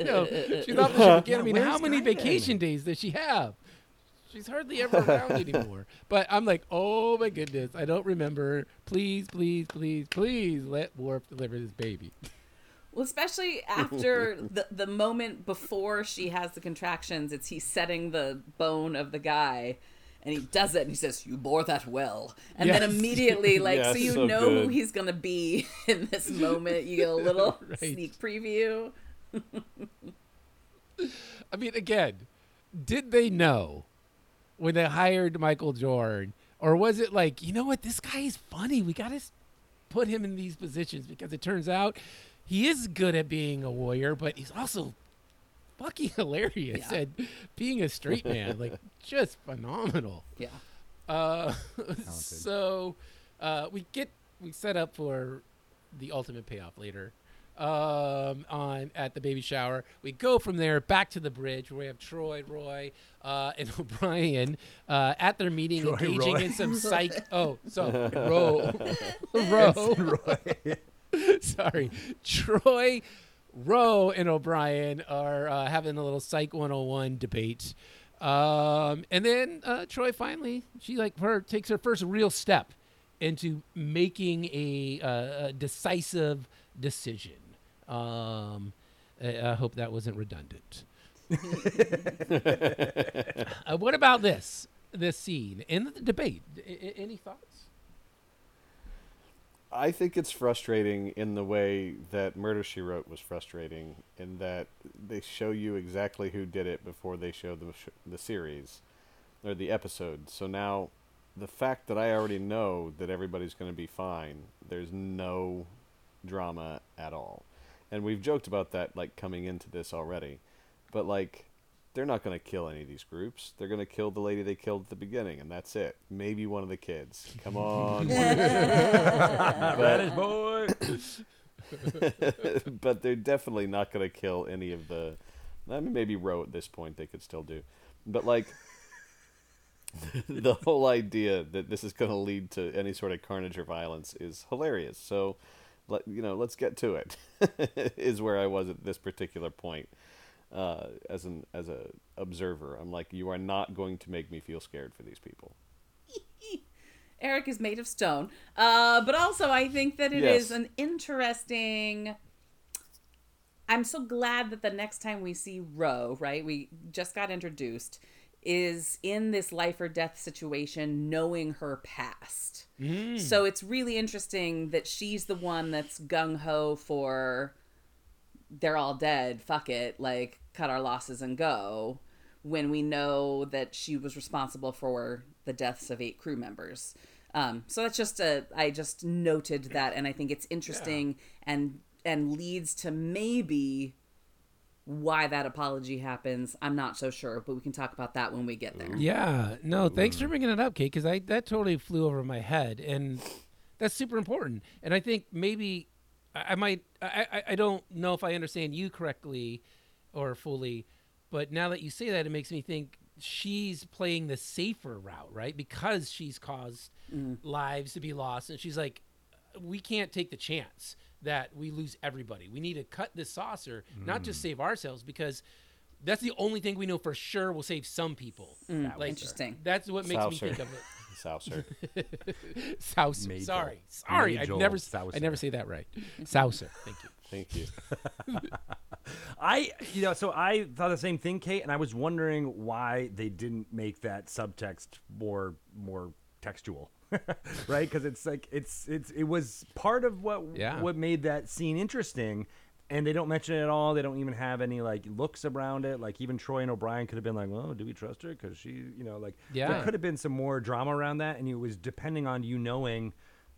know, she's off the ship again. I mean, how many Guinan? vacation days does she have? She's hardly ever around anymore. [laughs] But I'm like, oh my goodness, I don't remember. Please, please, please, please let Worf deliver this baby. Well, especially [laughs] after the the moment before she has the contractions, it's he's setting the bone of the guy, and he does it, and he says, "You bore that well," and then immediately, [laughs] like, Yeah, so you so know who he's gonna be in this moment. You get a little Right. sneak preview. I mean, again, did they know when they hired Michael Dorn, or was it like, you know what, this guy is funny. We got to put him in these positions because it turns out he is good at being a warrior, but he's also fucking [laughs] hilarious Yeah. at being a straight man. like, [laughs] just phenomenal. Yeah. Uh, [laughs] so uh, we get we set up for the ultimate payoff later um, on at the baby shower. We go from there back to the bridge where we have Troi, Ro, uh, and [laughs] O'Brien uh, at their meeting, Troi, engaging Ro. in some [laughs] psych. Oh, so [laughs] Ro, Ro, sorry, Troi. Ro and O'Brien are uh, having a little Psych 101 debate. Um, and then uh, Troi finally, she like her takes her first real step into making a, uh, a decisive decision. Um, I, I hope that wasn't redundant. [laughs] uh, what about this this scene in the debate? I- I- any thoughts? I think it's frustrating in the way that Murder She Wrote was frustrating, in that they show you exactly who did it before they show the sh- the series or the episode. So now, the fact that I already know that everybody's going to be fine, there's no drama at all, and we've joked about that like coming into this already, but like. They're not going to kill any of these groups. They're going to kill the lady they killed at the beginning, and that's it. Maybe one of the kids. Come on. [laughs] Radish boy. [laughs] but they're definitely not going to kill any of the. I mean, maybe Ro at this point they could still do, but like [laughs] the whole idea that this is going to lead to any sort of carnage or violence is hilarious. So, let you know, let's get to it. [laughs] is where I was at this particular point. Uh, as an as a observer, I'm like, you are not going to make me feel scared for these people. [laughs] Erik is made of stone. Uh, but also, I think that it is Yes. an interesting. I'm so glad that the next time we see Ro, right, we just got introduced, is in this life or death situation, knowing her past. So it's really interesting that she's the one that's gung ho for they're all dead, fuck it, like cut our losses and go. When we know that she was responsible for the deaths of eight crew members. Um, so that's just a, I just noted that, and I think it's interesting and and leads to maybe why that apology happens. I'm not so sure, but we can talk about that when we get there. Yeah, no, thanks for mm. bringing it up, Kate, because I that totally flew over my head, and that's super important. And I think maybe I, I might I, I I don't know if I understand you correctly or fully, but now that you say that, it makes me think she's playing the safer route, right? Because she's caused mm. lives to be lost, and she's like, we can't take the chance that we lose everybody. We need to cut this saucer, not just mm. save ourselves, because that's the only thing we know for sure will save some people. Mm, like, Interesting. That's what makes me think of it. Saucer. [laughs] Saucer. [laughs] Majel. Sorry, sorry. I Majel never, I never say that right. Saucer. Thank you. Thank you. [laughs] I, you know, so I thought the same thing, Kate, and I was wondering why they didn't make that subtext more more textual, [laughs] right? Because it's like it's it's it was part of what Yeah. what made that scene interesting, and they don't mention it at all. They don't even have any like looks around it. Like even Troi and O'Brien could have been like, "Well, do we trust her?" Because she, you know, like Yeah. there could have been some more drama around that, and it was depending on you knowing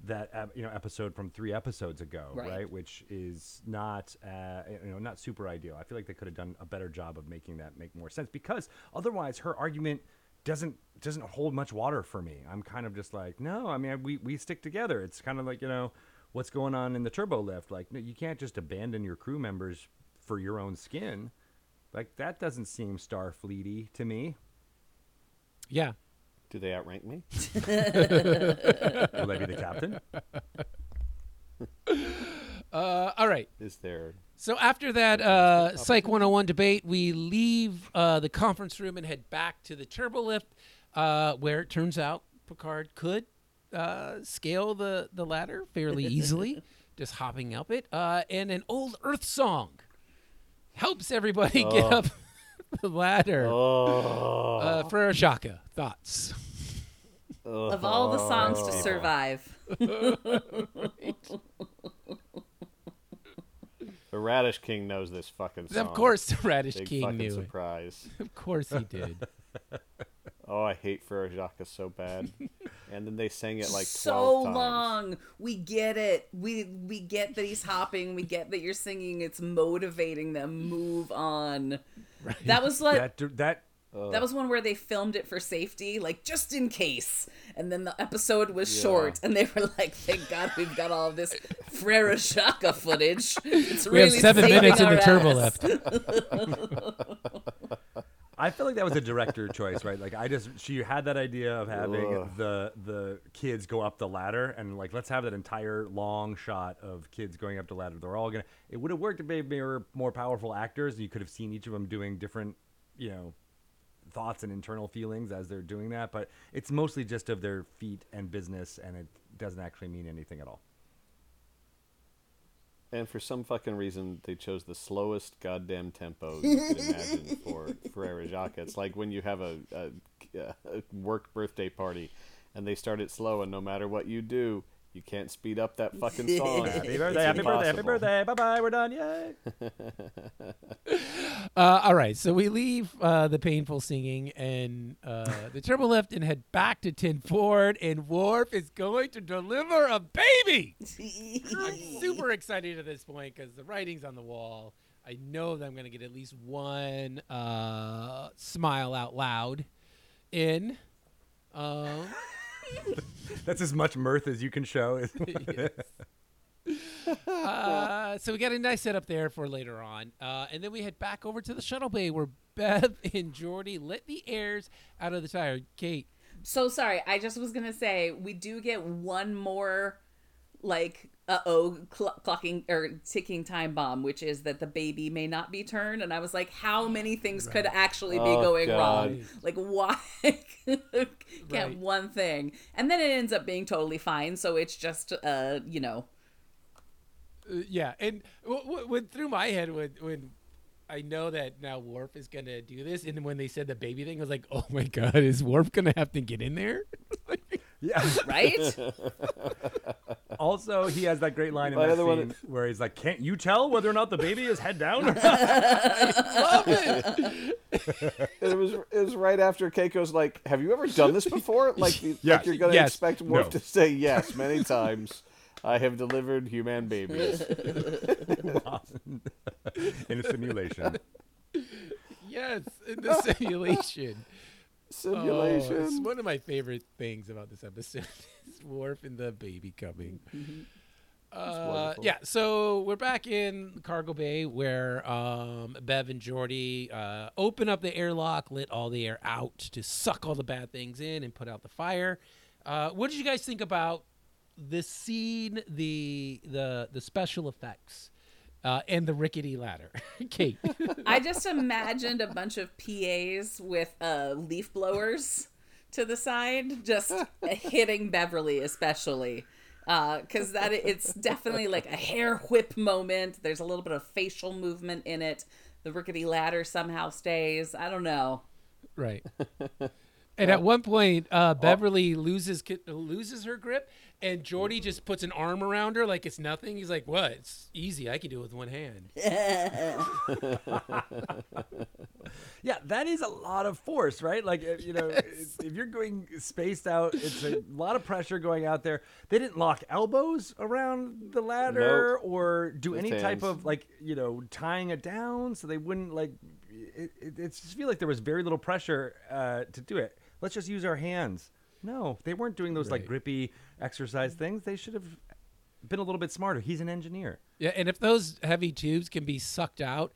that you know episode from three episodes ago, Right. right? Which is not uh, you know not super ideal. I feel like they could have done a better job of making that make more sense because otherwise her argument doesn't doesn't hold much water for me. I'm kind of just like, no, I mean we we stick together. It's kind of like you know what's going on in the turbo lift. Like no, you can't just abandon your crew members for your own skin. Like that doesn't seem Starfleety to me. Yeah. Do they outrank me? [laughs] [laughs] Will I be the captain? Uh, all right. Is there So after that uh, Psych 101 debate, we leave uh, the conference room and head back to the turbo lift, uh, where it turns out Picard could uh, scale the, the ladder fairly easily [laughs] just hopping up it, uh, and an old Earth song helps everybody get Oh. up [laughs] the ladder. Oh. Uh, Frère Jacques, thoughts. Of all the songs Oh. to survive, [laughs] The Radish King knows this fucking song. Of course, the Radish Big King fucking knew it. surprise. [laughs] Of course he did. [laughs] Oh, I hate Frère Jacques so bad. [laughs] and then they sang it like 12 so times. long. We get it. We we get that he's hopping. We get that you're singing. It's motivating them. Move on. That was like That that Uh, that was one where they filmed it for safety, like just in case. And then the episode was short, and they were like, "Thank God we've got all this Frère Jacques footage. It's We have seven minutes in the turbo left. [laughs] I feel like that was a director choice, right? Like I just she had that idea of having Ugh. the the kids go up the ladder and like let's have that entire long shot of kids going up the ladder. They're all gonna. It would have worked if maybe they were more powerful actors. and You could have seen each of them doing different, you know, thoughts and internal feelings as they're doing that. But it's mostly just of their feet and business, and it doesn't actually mean anything at all. And for some fucking reason, they chose the slowest goddamn tempo [laughs] you could imagine for Frère Jacques. It's like when you have a, a, a work birthday party and they start it slow, and no matter what you do, you can't speed up that fucking song. Happy birthday! Happy birthday! Happy birthday! Bye bye. We're done. Yay! [laughs] Uh, all right, so we leave uh, the painful singing and uh, the turbo lift and head back to Ten Forward, and Worf is going to deliver a baby. I'm super excited at this point because the writing's on the wall. I know that I'm going to get at least one uh, smile out loud in. Um, [laughs] That's as much mirth as you can show. [laughs] uh, so we got a nice setup there for later on, uh, and then we head back over to the shuttle bay where Beth [laughs] and Geordi let the airs out of the tire. Kate, So sorry. I just was gonna say we do get one more, like, uh oh, cl- clocking or ticking time bomb, which is that the baby may not be turned. And I was like, how many things could actually be Oh, going God. wrong? Like, why [laughs] can't Right. one thing? And then it ends up being totally fine. So it's just, uh, you know, Uh, yeah, and what, what went through my head when when I know that now Worf is gonna do this, and when they said the baby thing, I was like, [laughs] oh my god, is Worf gonna have to get in there? [laughs] yeah. right? Also, he has that great line in My that scene one- where he's like, "Can't you tell whether or not the baby is head down?" Love it. it was it was right after Keiko's like, "Have you ever done this before?" Like, Yes. like you're gonna Yes. expect Worf No. to say yes many times. I have delivered human babies. [laughs] in a simulation. yes, in the simulation. Simulation. Oh, it's one of my favorite things about this episode [laughs] is Worf and the baby coming. Uh, yeah, so we're back in cargo bay where um, Bev and Geordi uh, open up the airlock, let all the air out to suck all the bad things in and put out the fire. Uh, what did you guys think about the scene, the the the special effects, uh, and the rickety ladder? [laughs] Kate, I just imagined a bunch of PAs with uh, leaf blowers to the side, just hitting Beverly, especially. Because that it's definitely like a hair whip moment. There's a little bit of facial movement in it. The rickety ladder somehow stays. I don't know. Right. And at one point, uh, Beverly loses loses her grip, and Geordi just puts an arm around her like it's nothing. He's like, "What? It's easy. I can do it with one hand." Yeah, [laughs] yeah, that is a lot of force, right? Like, uh, you know, [laughs] it's- if you're going spaced out, it's a lot of pressure going out there. They didn't lock elbows around the ladder or do Just any type of like, you know, tying it down so they wouldn't like. It, it, it's just feel like there was very little pressure uh, to do it. Let's just use our hands. No, they weren't doing those like grippy exercise things. They should have been a little bit smarter. He's an engineer. Yeah, and if those heavy tubes can be sucked out,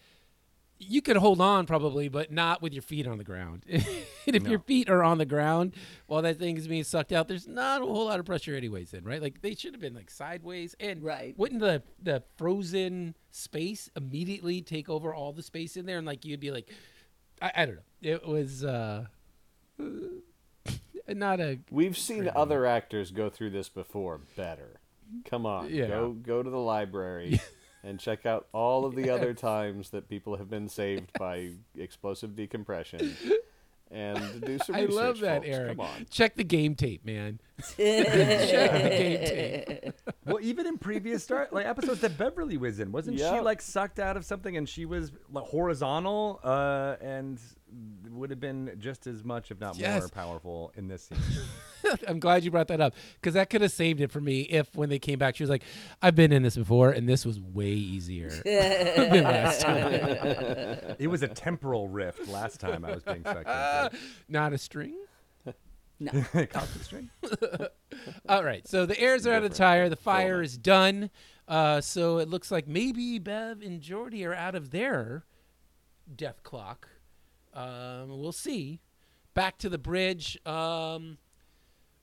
you could hold on probably, but not with your feet on the ground. [laughs] and if your feet are on the ground while that thing is being sucked out, there's not a whole lot of pressure anyways. Then, right? Like they should have been like sideways, and Right. wouldn't the the frozen space immediately take over all the space in there, and like you'd be like, I, I don't know. It was uh, not a We've seen other actors go through this before better. Come on, Yeah. go go to the library [laughs] and check out all of the other times that people have been saved by explosive decompression, [laughs] and do some I love that, folks. Erik. Come on. Check the game tape, man. [laughs] Check the game tape. Well, even in previous Star like episodes that Beverly was in, wasn't she like sucked out of something and she was like, horizontal uh, and would have been just as much, if not more, powerful in this scene. [laughs] I'm glad you brought that up because that could have saved it for me if when they came back she was like, "I've been in this before and this was way easier [laughs] than last time." it was a temporal rift last time I was being sucked [laughs] into. Not a string. Constant string. All right, so the airs are out of the tire. The fire filament. is done. Uh, so it looks like maybe Bev and Geordi are out of their death clock. Um, we'll see. Back to the bridge. Um,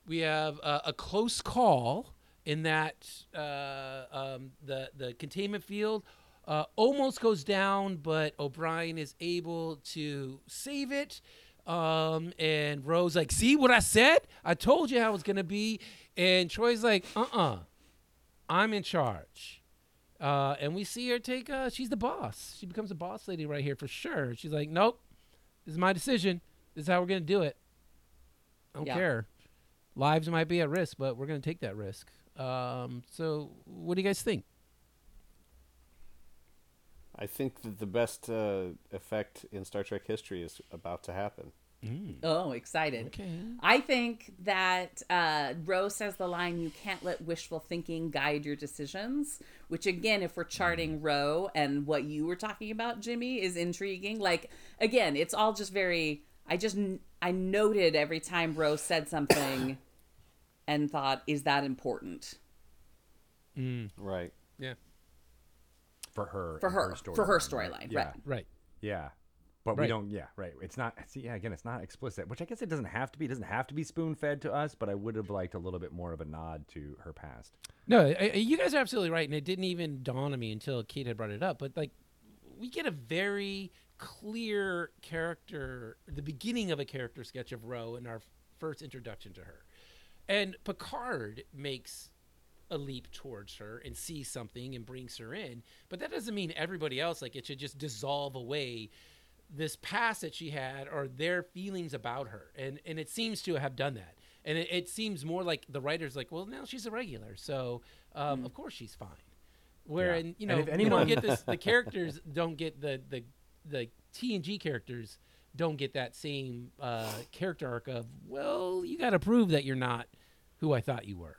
we have uh, a close call in that uh, um, the the containment field uh, almost goes down, but O'Brien is able to save it. Um, and Ro's like, see what I said? I told you how was gonna be. And Troi's like, uh-uh, I'm in charge. Uh, and we see her take. Uh, she's the boss. She becomes a boss lady right here for sure. She's like, nope, this is my decision. This is how we're gonna do it. I don't Yeah. care. Lives might be at risk, but we're gonna take that risk. Um, so, what do you guys think? I think that the best uh, effect in Star Trek history is about to happen. Oh, excited. Okay. I think that uh, Rose says the line, you can't let wishful thinking guide your decisions, which, again, if we're charting Ro and what you were talking about, Jimmie, is intriguing. Like, again, it's all just very, I just, I noted every time Rose said something [coughs] and thought, is that important? Mm. Right. Yeah. For her. For and her, for her storyline, storyline, Yeah. right. Right. Yeah. But we don't, yeah, right. It's not, see, yeah, again, it's not explicit, which I guess it doesn't have to be. It doesn't have to be spoon fed to us, but I would have liked a little bit more of a nod to her past. No, I- you guys are absolutely right, and it didn't even dawn on me until Kate had brought it up. But like, we get a very clear character, the beginning of a character sketch of Ro in our first introduction to her, and Picard makes a leap towards her and sees something and brings her in. But that doesn't mean everybody else like it should just dissolve away this past that she had or their feelings about her. And and it seems to have done that. And it, it seems more like the writer's like well now she's a regular. So um, of course she's fine. Where Yeah. and you know anyone- don't get this the [laughs] characters don't get the the the TNG characters don't get that same uh, character arc of well you got to prove that you're not who I thought you were.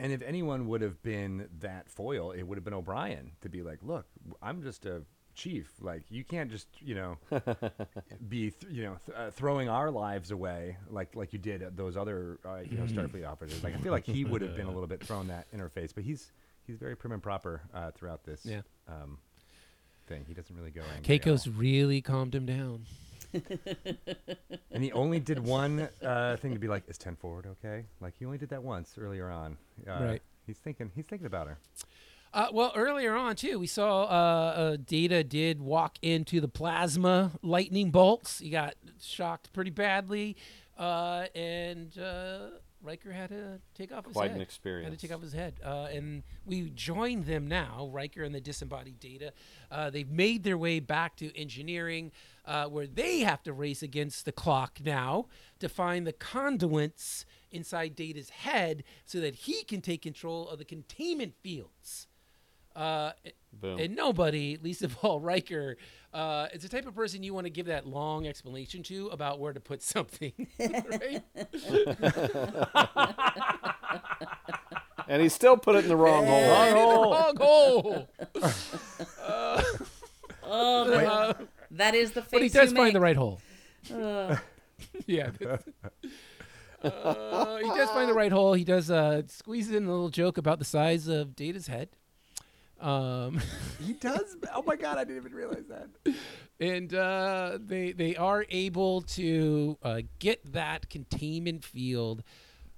And if anyone would have been that foil, it would have been O'Brien to be like, look, I'm just a chief. Like, you can't just, you know, [laughs] be, th- you know, th- uh, throwing our lives away like like you did at those other, uh, you know, Starfleet operators. Like, I feel like he would have been a little bit thrown that interface, but he's he's very prim and proper uh, throughout this Yeah. um, thing. He doesn't really go angry. Keiko's really calmed him down [laughs] and he only did one uh, thing to be like, is ten forward okay? Like he only did that once earlier on. Uh, Right. He's thinking. He's thinking about her. Uh, well, earlier on too, we saw uh, uh, Data did walk into the plasma lightning bolts. He got shocked pretty badly, uh, and uh, Riker had to take off his Quite head. an Had to take off his head, uh, and we join them now. Riker and the disembodied Data. Uh, they've made their way back to engineering, uh, where they have to race against the clock now to find the conduits inside Data's head, so that he can take control of the containment fields. Uh, Boom. and nobody, least of all Riker, uh, is the type of person you want to give that long explanation to about where to put [laughs] something. right? and he still put it in the wrong hole. Wrong hole. [laughs] Oh, but Uh, [laughs] that is the face but he does you find make. the right hole. Ugh. Yeah. Uh, he does find the right hole. He does uh, squeeze in a little joke about the size of Data's head. Um, He [laughs] does. Oh my god, I didn't even realize that. and uh, they they are able to uh, get that containment field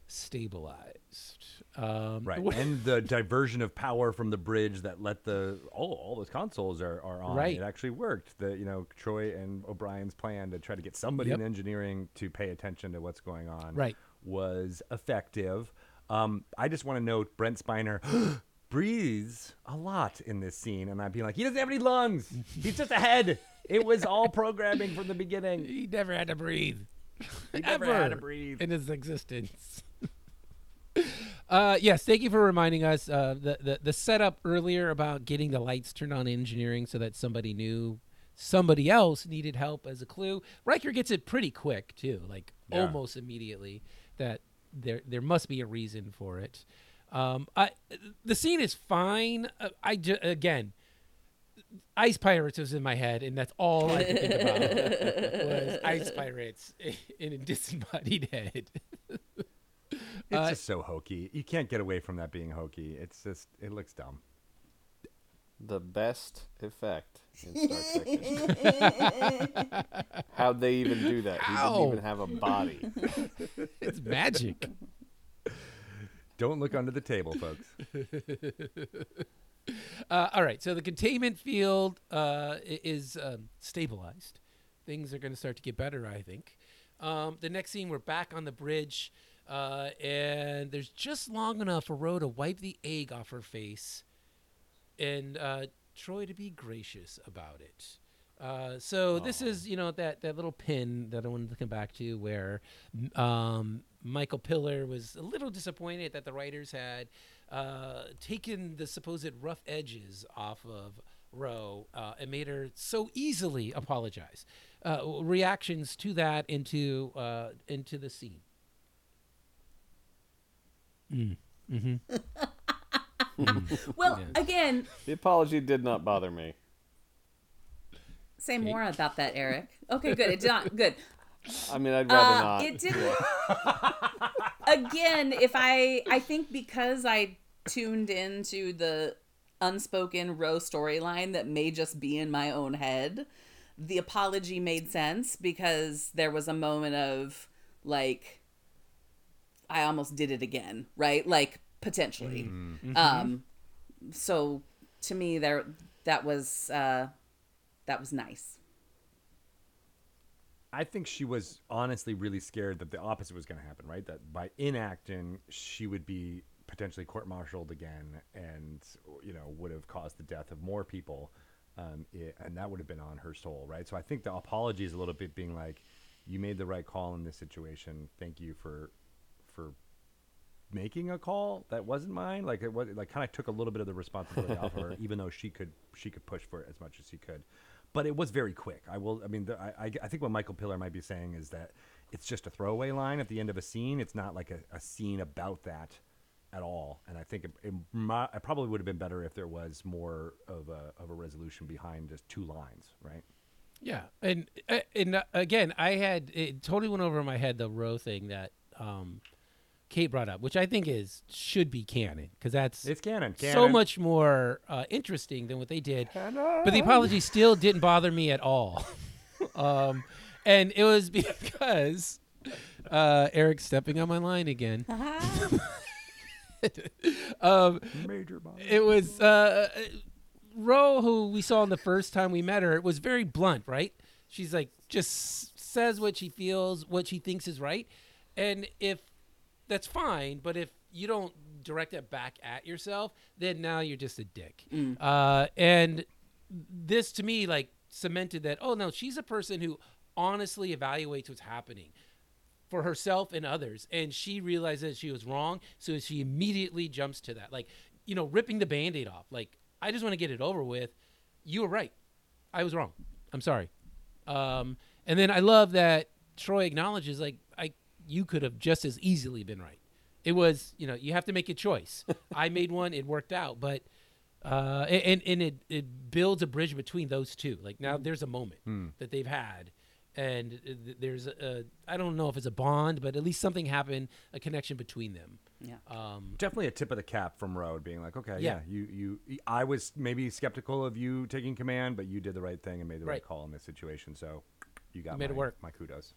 stabilized. Um, Right, and the [laughs] diversion of power from the bridge that let the oh all those consoles are, are on. Right. It actually worked. The you know Troi and O'Brien's plan to try to get somebody Yep. in engineering to pay attention to what's going on. Right. Was effective. Um, I just want to note Brent Spiner breathes a lot in this scene, and I'd be like, he doesn't have any lungs. He's just a head. It was all programming from the beginning. He never had to breathe. He never Ever had to breathe. in his existence. [laughs] uh, yes, thank you for reminding us. Uh, the, the the setup earlier about getting the lights turned on in engineering so that somebody knew somebody else needed help as a clue. Riker gets it pretty quick too, like Yeah. almost immediately. That there there must be a reason for it. Um, I the scene is fine. Uh, I ju- again. Ice pirates was in my head, and that's all I could think about [laughs] was ice pirates [laughs] in a disembodied head. [laughs] It's Uh, just so hokey. You can't get away from that being hokey. It's just, it looks dumb. The best effect in Star Trek. How'd they even do that? He How? didn't even have a body. It's magic. Don't look under the table, folks. [laughs] Uh, all right, so the containment field uh, is um, stabilized. Things are going to start to get better, I think. Um, the next scene, we're back on the bridge, uh, and there's just long enough for Ro to wipe the egg off her face, and uh, Troi to be gracious about it. Uh, so this is, you know, that, that little pin that I wanted to come back to, where um, Michael Piller was a little disappointed that the writers had uh, taken the supposed rough edges off of Ro uh, and made her so easily apologize. Uh, reactions to that into uh, into the scene. [laughs] Well, Yeah. again, The apology did not bother me. say more about that, Erik. Okay, good. It did not good. I mean, I'd rather Uh, not. it didn't. [laughs] Again, if I, I think because I tuned into the unspoken Ro storyline that may just be in my own head, the apology made sense because there was a moment of like, I almost did it again, right? Like potentially. Um, so to me, there that was uh, that was nice. I think she was honestly really scared that the opposite was going to happen, right? That by inacting, she would be potentially court-martialed again, and you know would have caused the death of more people, um, i and that would have been on her soul, right? So I think the apology is a little bit being like, "You made the right call in this situation. Thank you for for making a call that wasn't mine. Like it was like kind of took a little bit of the responsibility off of her, [laughs] even though she could she could push for it as much as she could. But it was very quick. I will. I mean, the, I, I think what Michael Piller might be saying is that it's just a throwaway line at the end of a scene. It's not like a, a scene about that at all. And I think it, it, it probably would have been better if there was more of a of a resolution behind just two lines, right? Yeah, and uh, and uh, again, I had it totally went over my head the Ro thing that um, Kate brought up, which I think is should be canon because that's It's canon. so much more uh, interesting than what they did. But the apology still didn't bother me at all, [laughs] um, and it was [laughs] because uh, Erik stepping on my line again. [laughs] um, major. Bob. it was uh, Ro, who we saw in the first time we met her. It was very blunt, right? She's like just says what she feels, what she thinks is right, and if that's fine, but if you don't direct it back at yourself, then now you're just a dick. Uh, and this to me like cemented that. Oh no, she's a person who honestly evaluates what's happening for herself and others and she realizes she was wrong so she immediately jumps to that. Like you know ripping the band-aid off like i just want to get it over with. You were right. I was wrong. I'm sorry. Um, and then i love that Troi acknowledges like i you could have just as easily been right it was you know you have to make a choice [laughs] i made one it worked out but uh, and and it, it builds a bridge between those two. Like now, there's a moment that they've had, and there's a, a I don't know if it's a bond, but at least something happened, a connection between them. Yeah. Um, definitely a tip of the cap from Road being like, okay, yeah, Yeah. you, you, I was maybe skeptical of you taking command, but you did the right thing and made the right, Right. call in this situation. So you got You made it work. My kudos.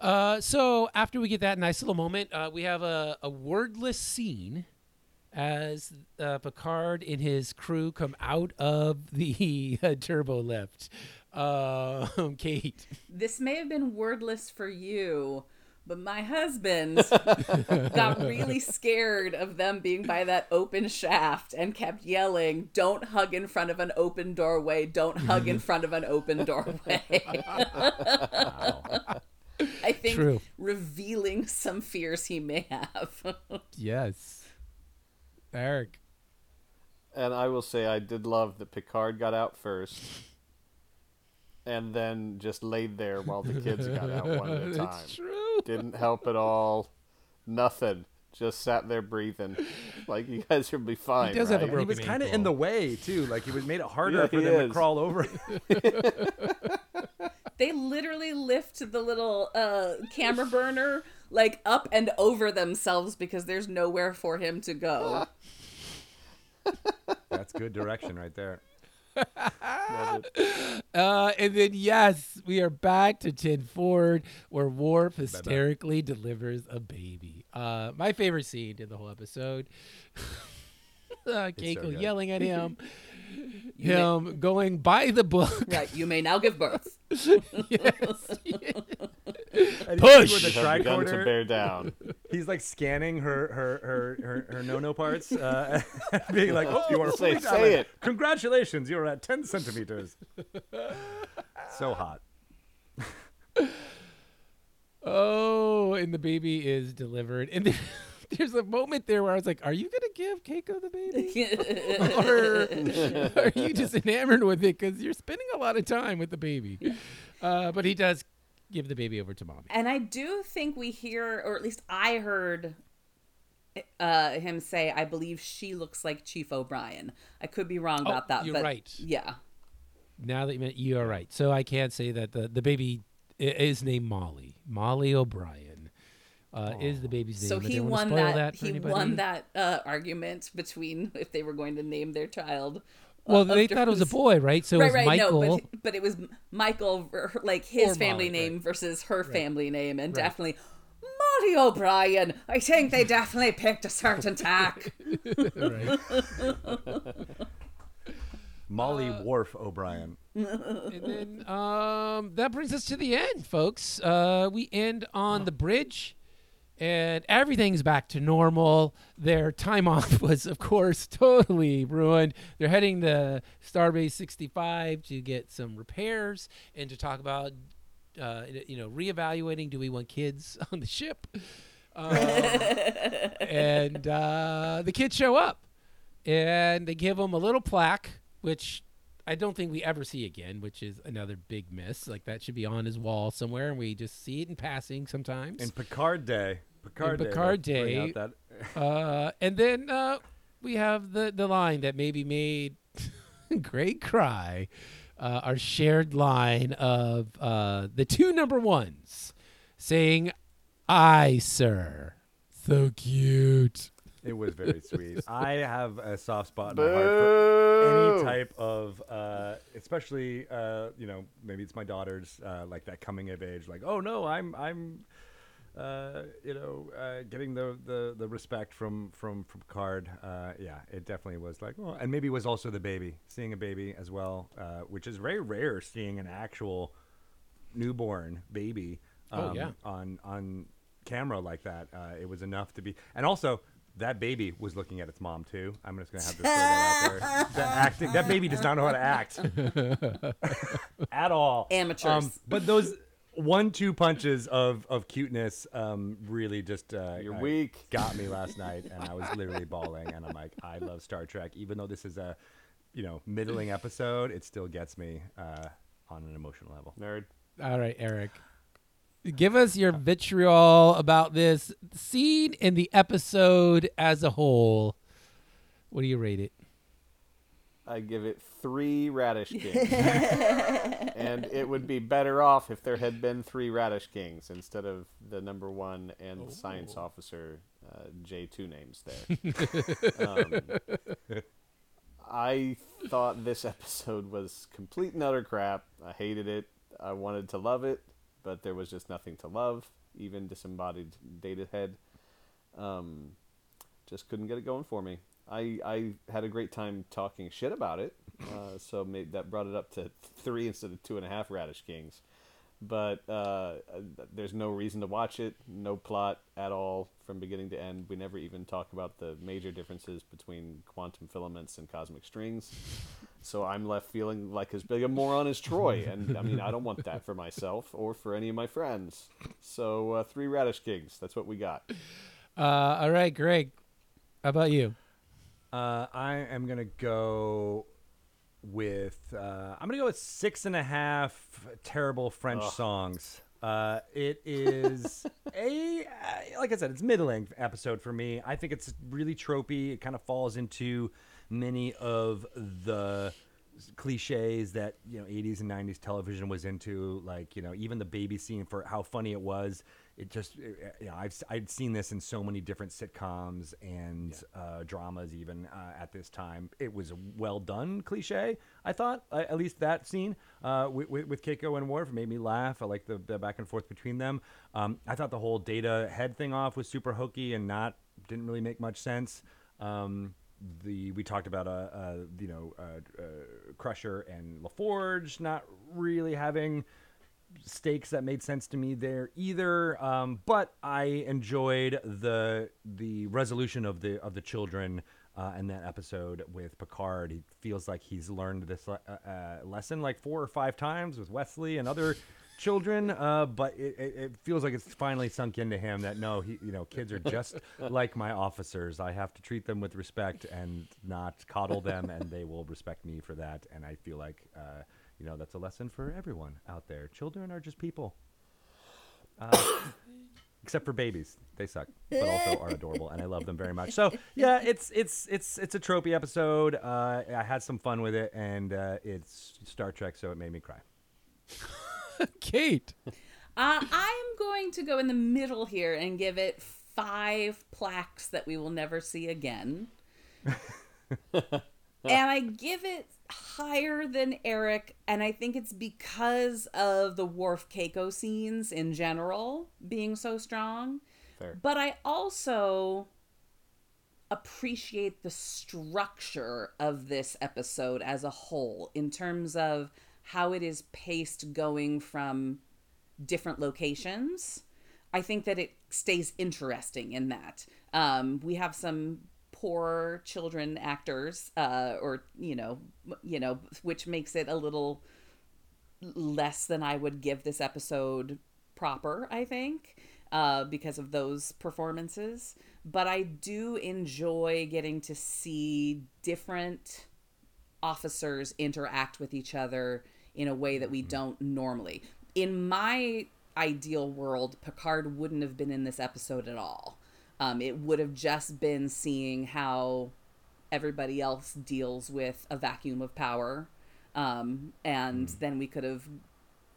Uh, so after we get that nice little moment, uh, we have a, a wordless scene as uh, Picard and his crew come out of the [laughs] uh, turbo lift. Uh, [laughs] Kate, This may have been wordless for you, But my husband [laughs] got really scared of them being by that open shaft and kept yelling, Don't hug in front of an open doorway. Don't hug in front of an open doorway. [laughs] I think True. revealing some fears he may have. [laughs] Yes. Erik. And I will say I did love that Picard got out first. [laughs] And then just laid there while the kids got out one at a time. It's true. Didn't help at all. Nothing. Just sat there breathing. Like you guys will be fine. does have a right? he was kind of ankle. in the way too. Like he was made it harder Yeah, for them is. to crawl over. They literally lift the little uh, camera burner like up and over themselves because there's nowhere for him to go. [laughs] That's good direction right there. Uh, and then yes, we are back to Ten Forward, where Worf hysterically delivers a baby. Uh, my favorite scene in the whole episode. [laughs] uh, Keiko good. yelling at him, [laughs] him going by the book. Right, you may now give birth. [laughs] [laughs] And Push! With the Have begun to tricorder, bear down. [laughs] he's like scanning her her her her, her no no parts, uh, being like, "Oh, you are Say- fully say it. Congratulations, you're at ten centimeters." so hot. Oh, and the baby is delivered. And then [laughs] there's a moment there where I was like, "Are you gonna give Keiko the baby, [laughs] or are you just enamored with it because you're spending a lot of time with the baby?" Uh, but he does give the baby over to mommy. and I do think we hear, or at least I heard uh, him say, I believe she looks like Chief O'Brien. I could be wrong Oh, about that. you're but right. Yeah. Now that you meant you are right, so I can't say that the the baby is named Molly. Molly O'Brien uh, is the baby's name. So he won that, that he anybody. won that uh, argument between [laughs] if they were going to name their child. uh, Well, they thought it was a boy, right? So it right, was right, Michael. no, but but it was Michael, like his Or family Molly, name right. versus her family name, and Right. definitely Molly O'Brien. I think they definitely picked a certain tack. [laughs] Molly Uh, Worf O'Brien. and then um, that brings us to the end, folks. Uh, we end on the bridge, and everything's back to normal. Their time off [laughs] was, of course, totally ruined. They're heading to Starbase 65 to get some repairs and to talk about, uh, you know, reevaluating: Do we want kids [laughs] on the ship? Um, [laughs] and uh, the kids show up, and they give them a little plaque, which I don't think we ever see again, which is another big miss. Like that should be on his wall somewhere, and we just see it in passing sometimes. In Picard Day. Picard Day. Picard Day. that- uh, and then uh, we have the the line that maybe made [laughs] great cry. Uh, our shared line of uh, the two number ones saying, "I, sir." So cute. It was very [laughs] sweet. I have a soft spot in my heart for any type of, uh, especially, uh, you know, maybe it's my daughter's, uh, like that coming of age, like, oh no, I'm, I'm, uh, you know, uh, getting the, the, the respect from, from, from Card. Uh, yeah, it definitely was like, well, and maybe it was also the baby, seeing a baby as well, uh, which is very rare seeing an actual newborn baby. Oh, um, yeah. on on camera like that. Uh, it was enough to be, and also that baby was looking at its mom too. I'm just gonna have to throw that out there. [laughs] That acting, that baby does not know how to act [laughs] at all. Amateurs. Um, but those one-two punches of of cuteness um, really just uh, You're uh, weak. got me last [laughs] night, and I was literally bawling. And I'm like, I love Star Trek, even though this is a you know middling episode, it still gets me uh, on an emotional level. Nerd. All right, Erik. Give us your vitriol about this scene in the episode as a whole. What do you rate it? I give it three radish [laughs] kings. and it would be better off if there had been three radish kings instead of the number one and the science officer uh, J2 names there. [laughs] um, I thought this [laughs] episode was complete and utter crap. I hated it. I wanted to love it, but there was just nothing to love, even disembodied data head. Um, just couldn't get it going for me. I, I had a great time talking shit about it, uh, so made, that brought it up to three instead of two and a half Radish Kings. but uh, there's no reason to watch it. No plot at all from beginning to end. We never even talk about the major differences between quantum filaments and cosmic strings. So I'm left feeling like as big a moron as Troi, and I mean I don't want that for myself or for any of my friends. So uh, three radish kings. That's what we got. Uh, all right, Greg. How about you? Uh, I am gonna go with uh, I'm gonna go with six and a half terrible French Ugh. songs. Uh, it is a uh, like I said, it's middling episode for me. I think it's really tropey. It kind of falls into many of the cliches that you know 80s and 90s television was into like you know even the baby scene for how funny it was it just it- you know i've i'd seen this in so many different sitcoms and uh, dramas even uh, at this time. It was a well done cliche i thought uh, at least that scene uh, with, with, keiko and Worf made me laugh. I like the, the back and forth between them. Um, i thought the whole data head thing off was super hokey and not didn't really make much sense. Um, the we talked about uh, uh you know uh, uh, Crusher and LaForge not really having stakes that made sense to me there either. Um, but I enjoyed the the resolution of the of the children. Uh, in that episode with Picard, he feels like he's learned this uh, uh, lesson like four or five times with Wesley and other children. Uh, but it, it, it feels like it's finally sunk into him that no, he, you know, kids are just [laughs] like my officers. I have to treat them with respect and not coddle them, and they will respect me for that. And I feel like, uh, you know, that's a lesson for everyone out there. Children are just people. [coughs] Uh, [coughs] except for babies, they suck, but also are adorable, and I love them very much. So [laughs] yeah, it's it's it's it's a tropey episode. Uh, I had some fun with it, and uh, it's Star Trek, so it made me cry. [laughs] Kate. Uh, I'm going to go in the middle here and give it five plaques that we will never see again. [laughs] and I give it higher than Erik, and I think it's because of the Worf Keiko scenes in general being so strong. Fair. But I also appreciate the structure of this episode as a whole in terms of how it is paced going from different locations. I think that it stays interesting in that. Um, we have some poor children actors, uh, or you know, you know, which makes it a little less than I would give this episode proper. I think uh, because of those performances, but I do enjoy getting to see different officers interact with each other in a way that we don't normally. In my ideal world, Picard wouldn't have been in this episode at all. Um, it would have just been seeing how everybody else deals with a vacuum of power. Um, and then we could have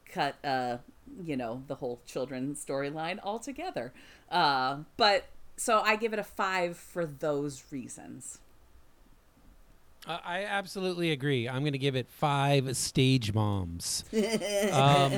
cut, uh, you know, the whole children storyline altogether. Uh, but so I give it a five for those reasons. Uh, I absolutely agree. I'm going to give it five stage moms. [laughs] um,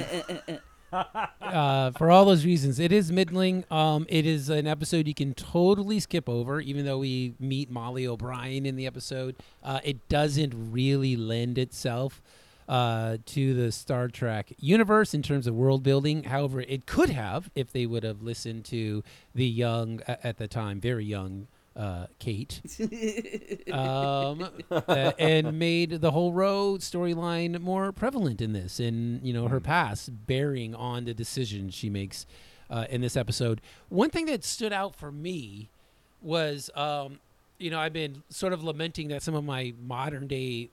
uh, for all those reasons, it is middling. Um, it is an episode you can totally skip over, even though we meet Molly O'Brien in the episode. Uh, it doesn't really lend itself uh, to the Star Trek universe in terms of world building. However, it could have if they would have listened to the young, at the time, very young. Uh, Kate, [laughs] um, uh, and made the whole Ro storyline more prevalent in this, and you know her past bearing on the decisions she makes uh, in this episode. One thing that stood out for me was, um, you know, I've been sort of lamenting that some of my modern day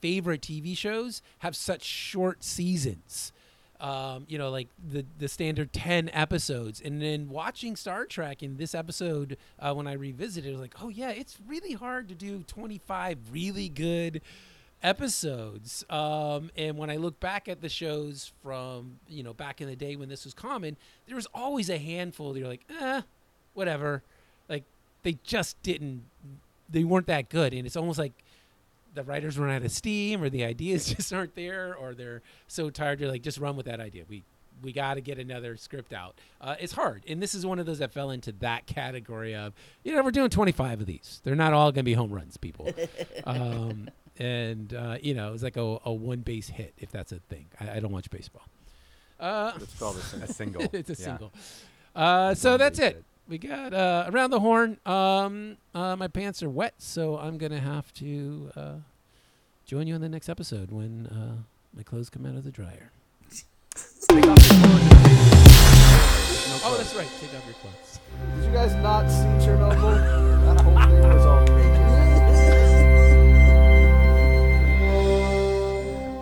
favorite TV shows have such short seasons. Um, you know, like the the standard ten episodes, and then watching Star Trek in this episode uh, when I revisited, it was like, oh yeah, it's really hard to do twenty five really good episodes. Um, and when I look back at the shows from you know back in the day when this was common, there was always a handful. That you're like, eh, whatever. Like they just didn't, they weren't that good, and it's almost like the writers run out of steam or the ideas [laughs] just aren't there or they're so tired you're like just run with that idea we we got to get another script out uh, it's hard and this is one of those that fell into that category of you know we're doing 25 of these they're not all going to be home runs people [laughs] um, and uh, you know it's like a, a one base hit if that's a thing I, I don't watch baseball Uh, It's called a single. A single. [laughs] it's a Yeah. single. Uh, so that's it. We got uh, around the horn. Um, uh, my pants are wet, so I'm gonna have to uh, join you on the next episode when uh, my clothes come out of the dryer. Take off your clothes and leave. No Oh, that's right. Take off your clothes. Did you guys not see Chernobyl? [laughs] that whole thing was all naked.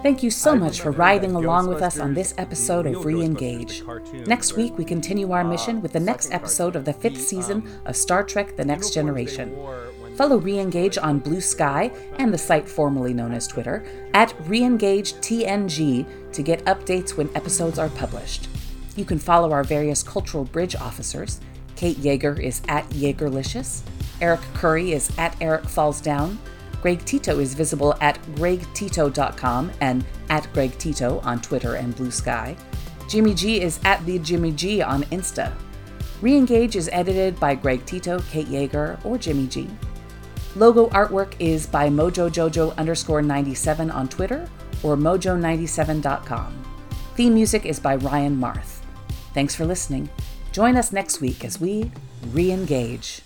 Thank you so I much for riding along with us on this episode of Ghostbusters, the Re-Engage. cartoon, Next was, week, we continue our uh, mission with the next episode cartoon. of the fifth The, season um, of Star Trek The Next uniforms they Generation. Follow Reengage on Blue Sky and the site formerly known as Twitter at ReEngageTNG to get updates when episodes are published. You can follow our various cultural bridge officers. Kate Jaeger is at Jaegerlicious. Erik Curry is at Erik Falls Down. Greg Tito is visible at gregtito.com and at Greg Tito on Twitter and Blue Sky. Jimmie G is at the Jimmie G on Insta. Reengage is edited by Greg Tito, Kate Jaeger, or Jimmie G. Logo artwork is by mojojojo underscore 97 on Twitter or mojo97.com. Theme music is by Ryan Marth. Thanks for listening. Join us next week as we re engage.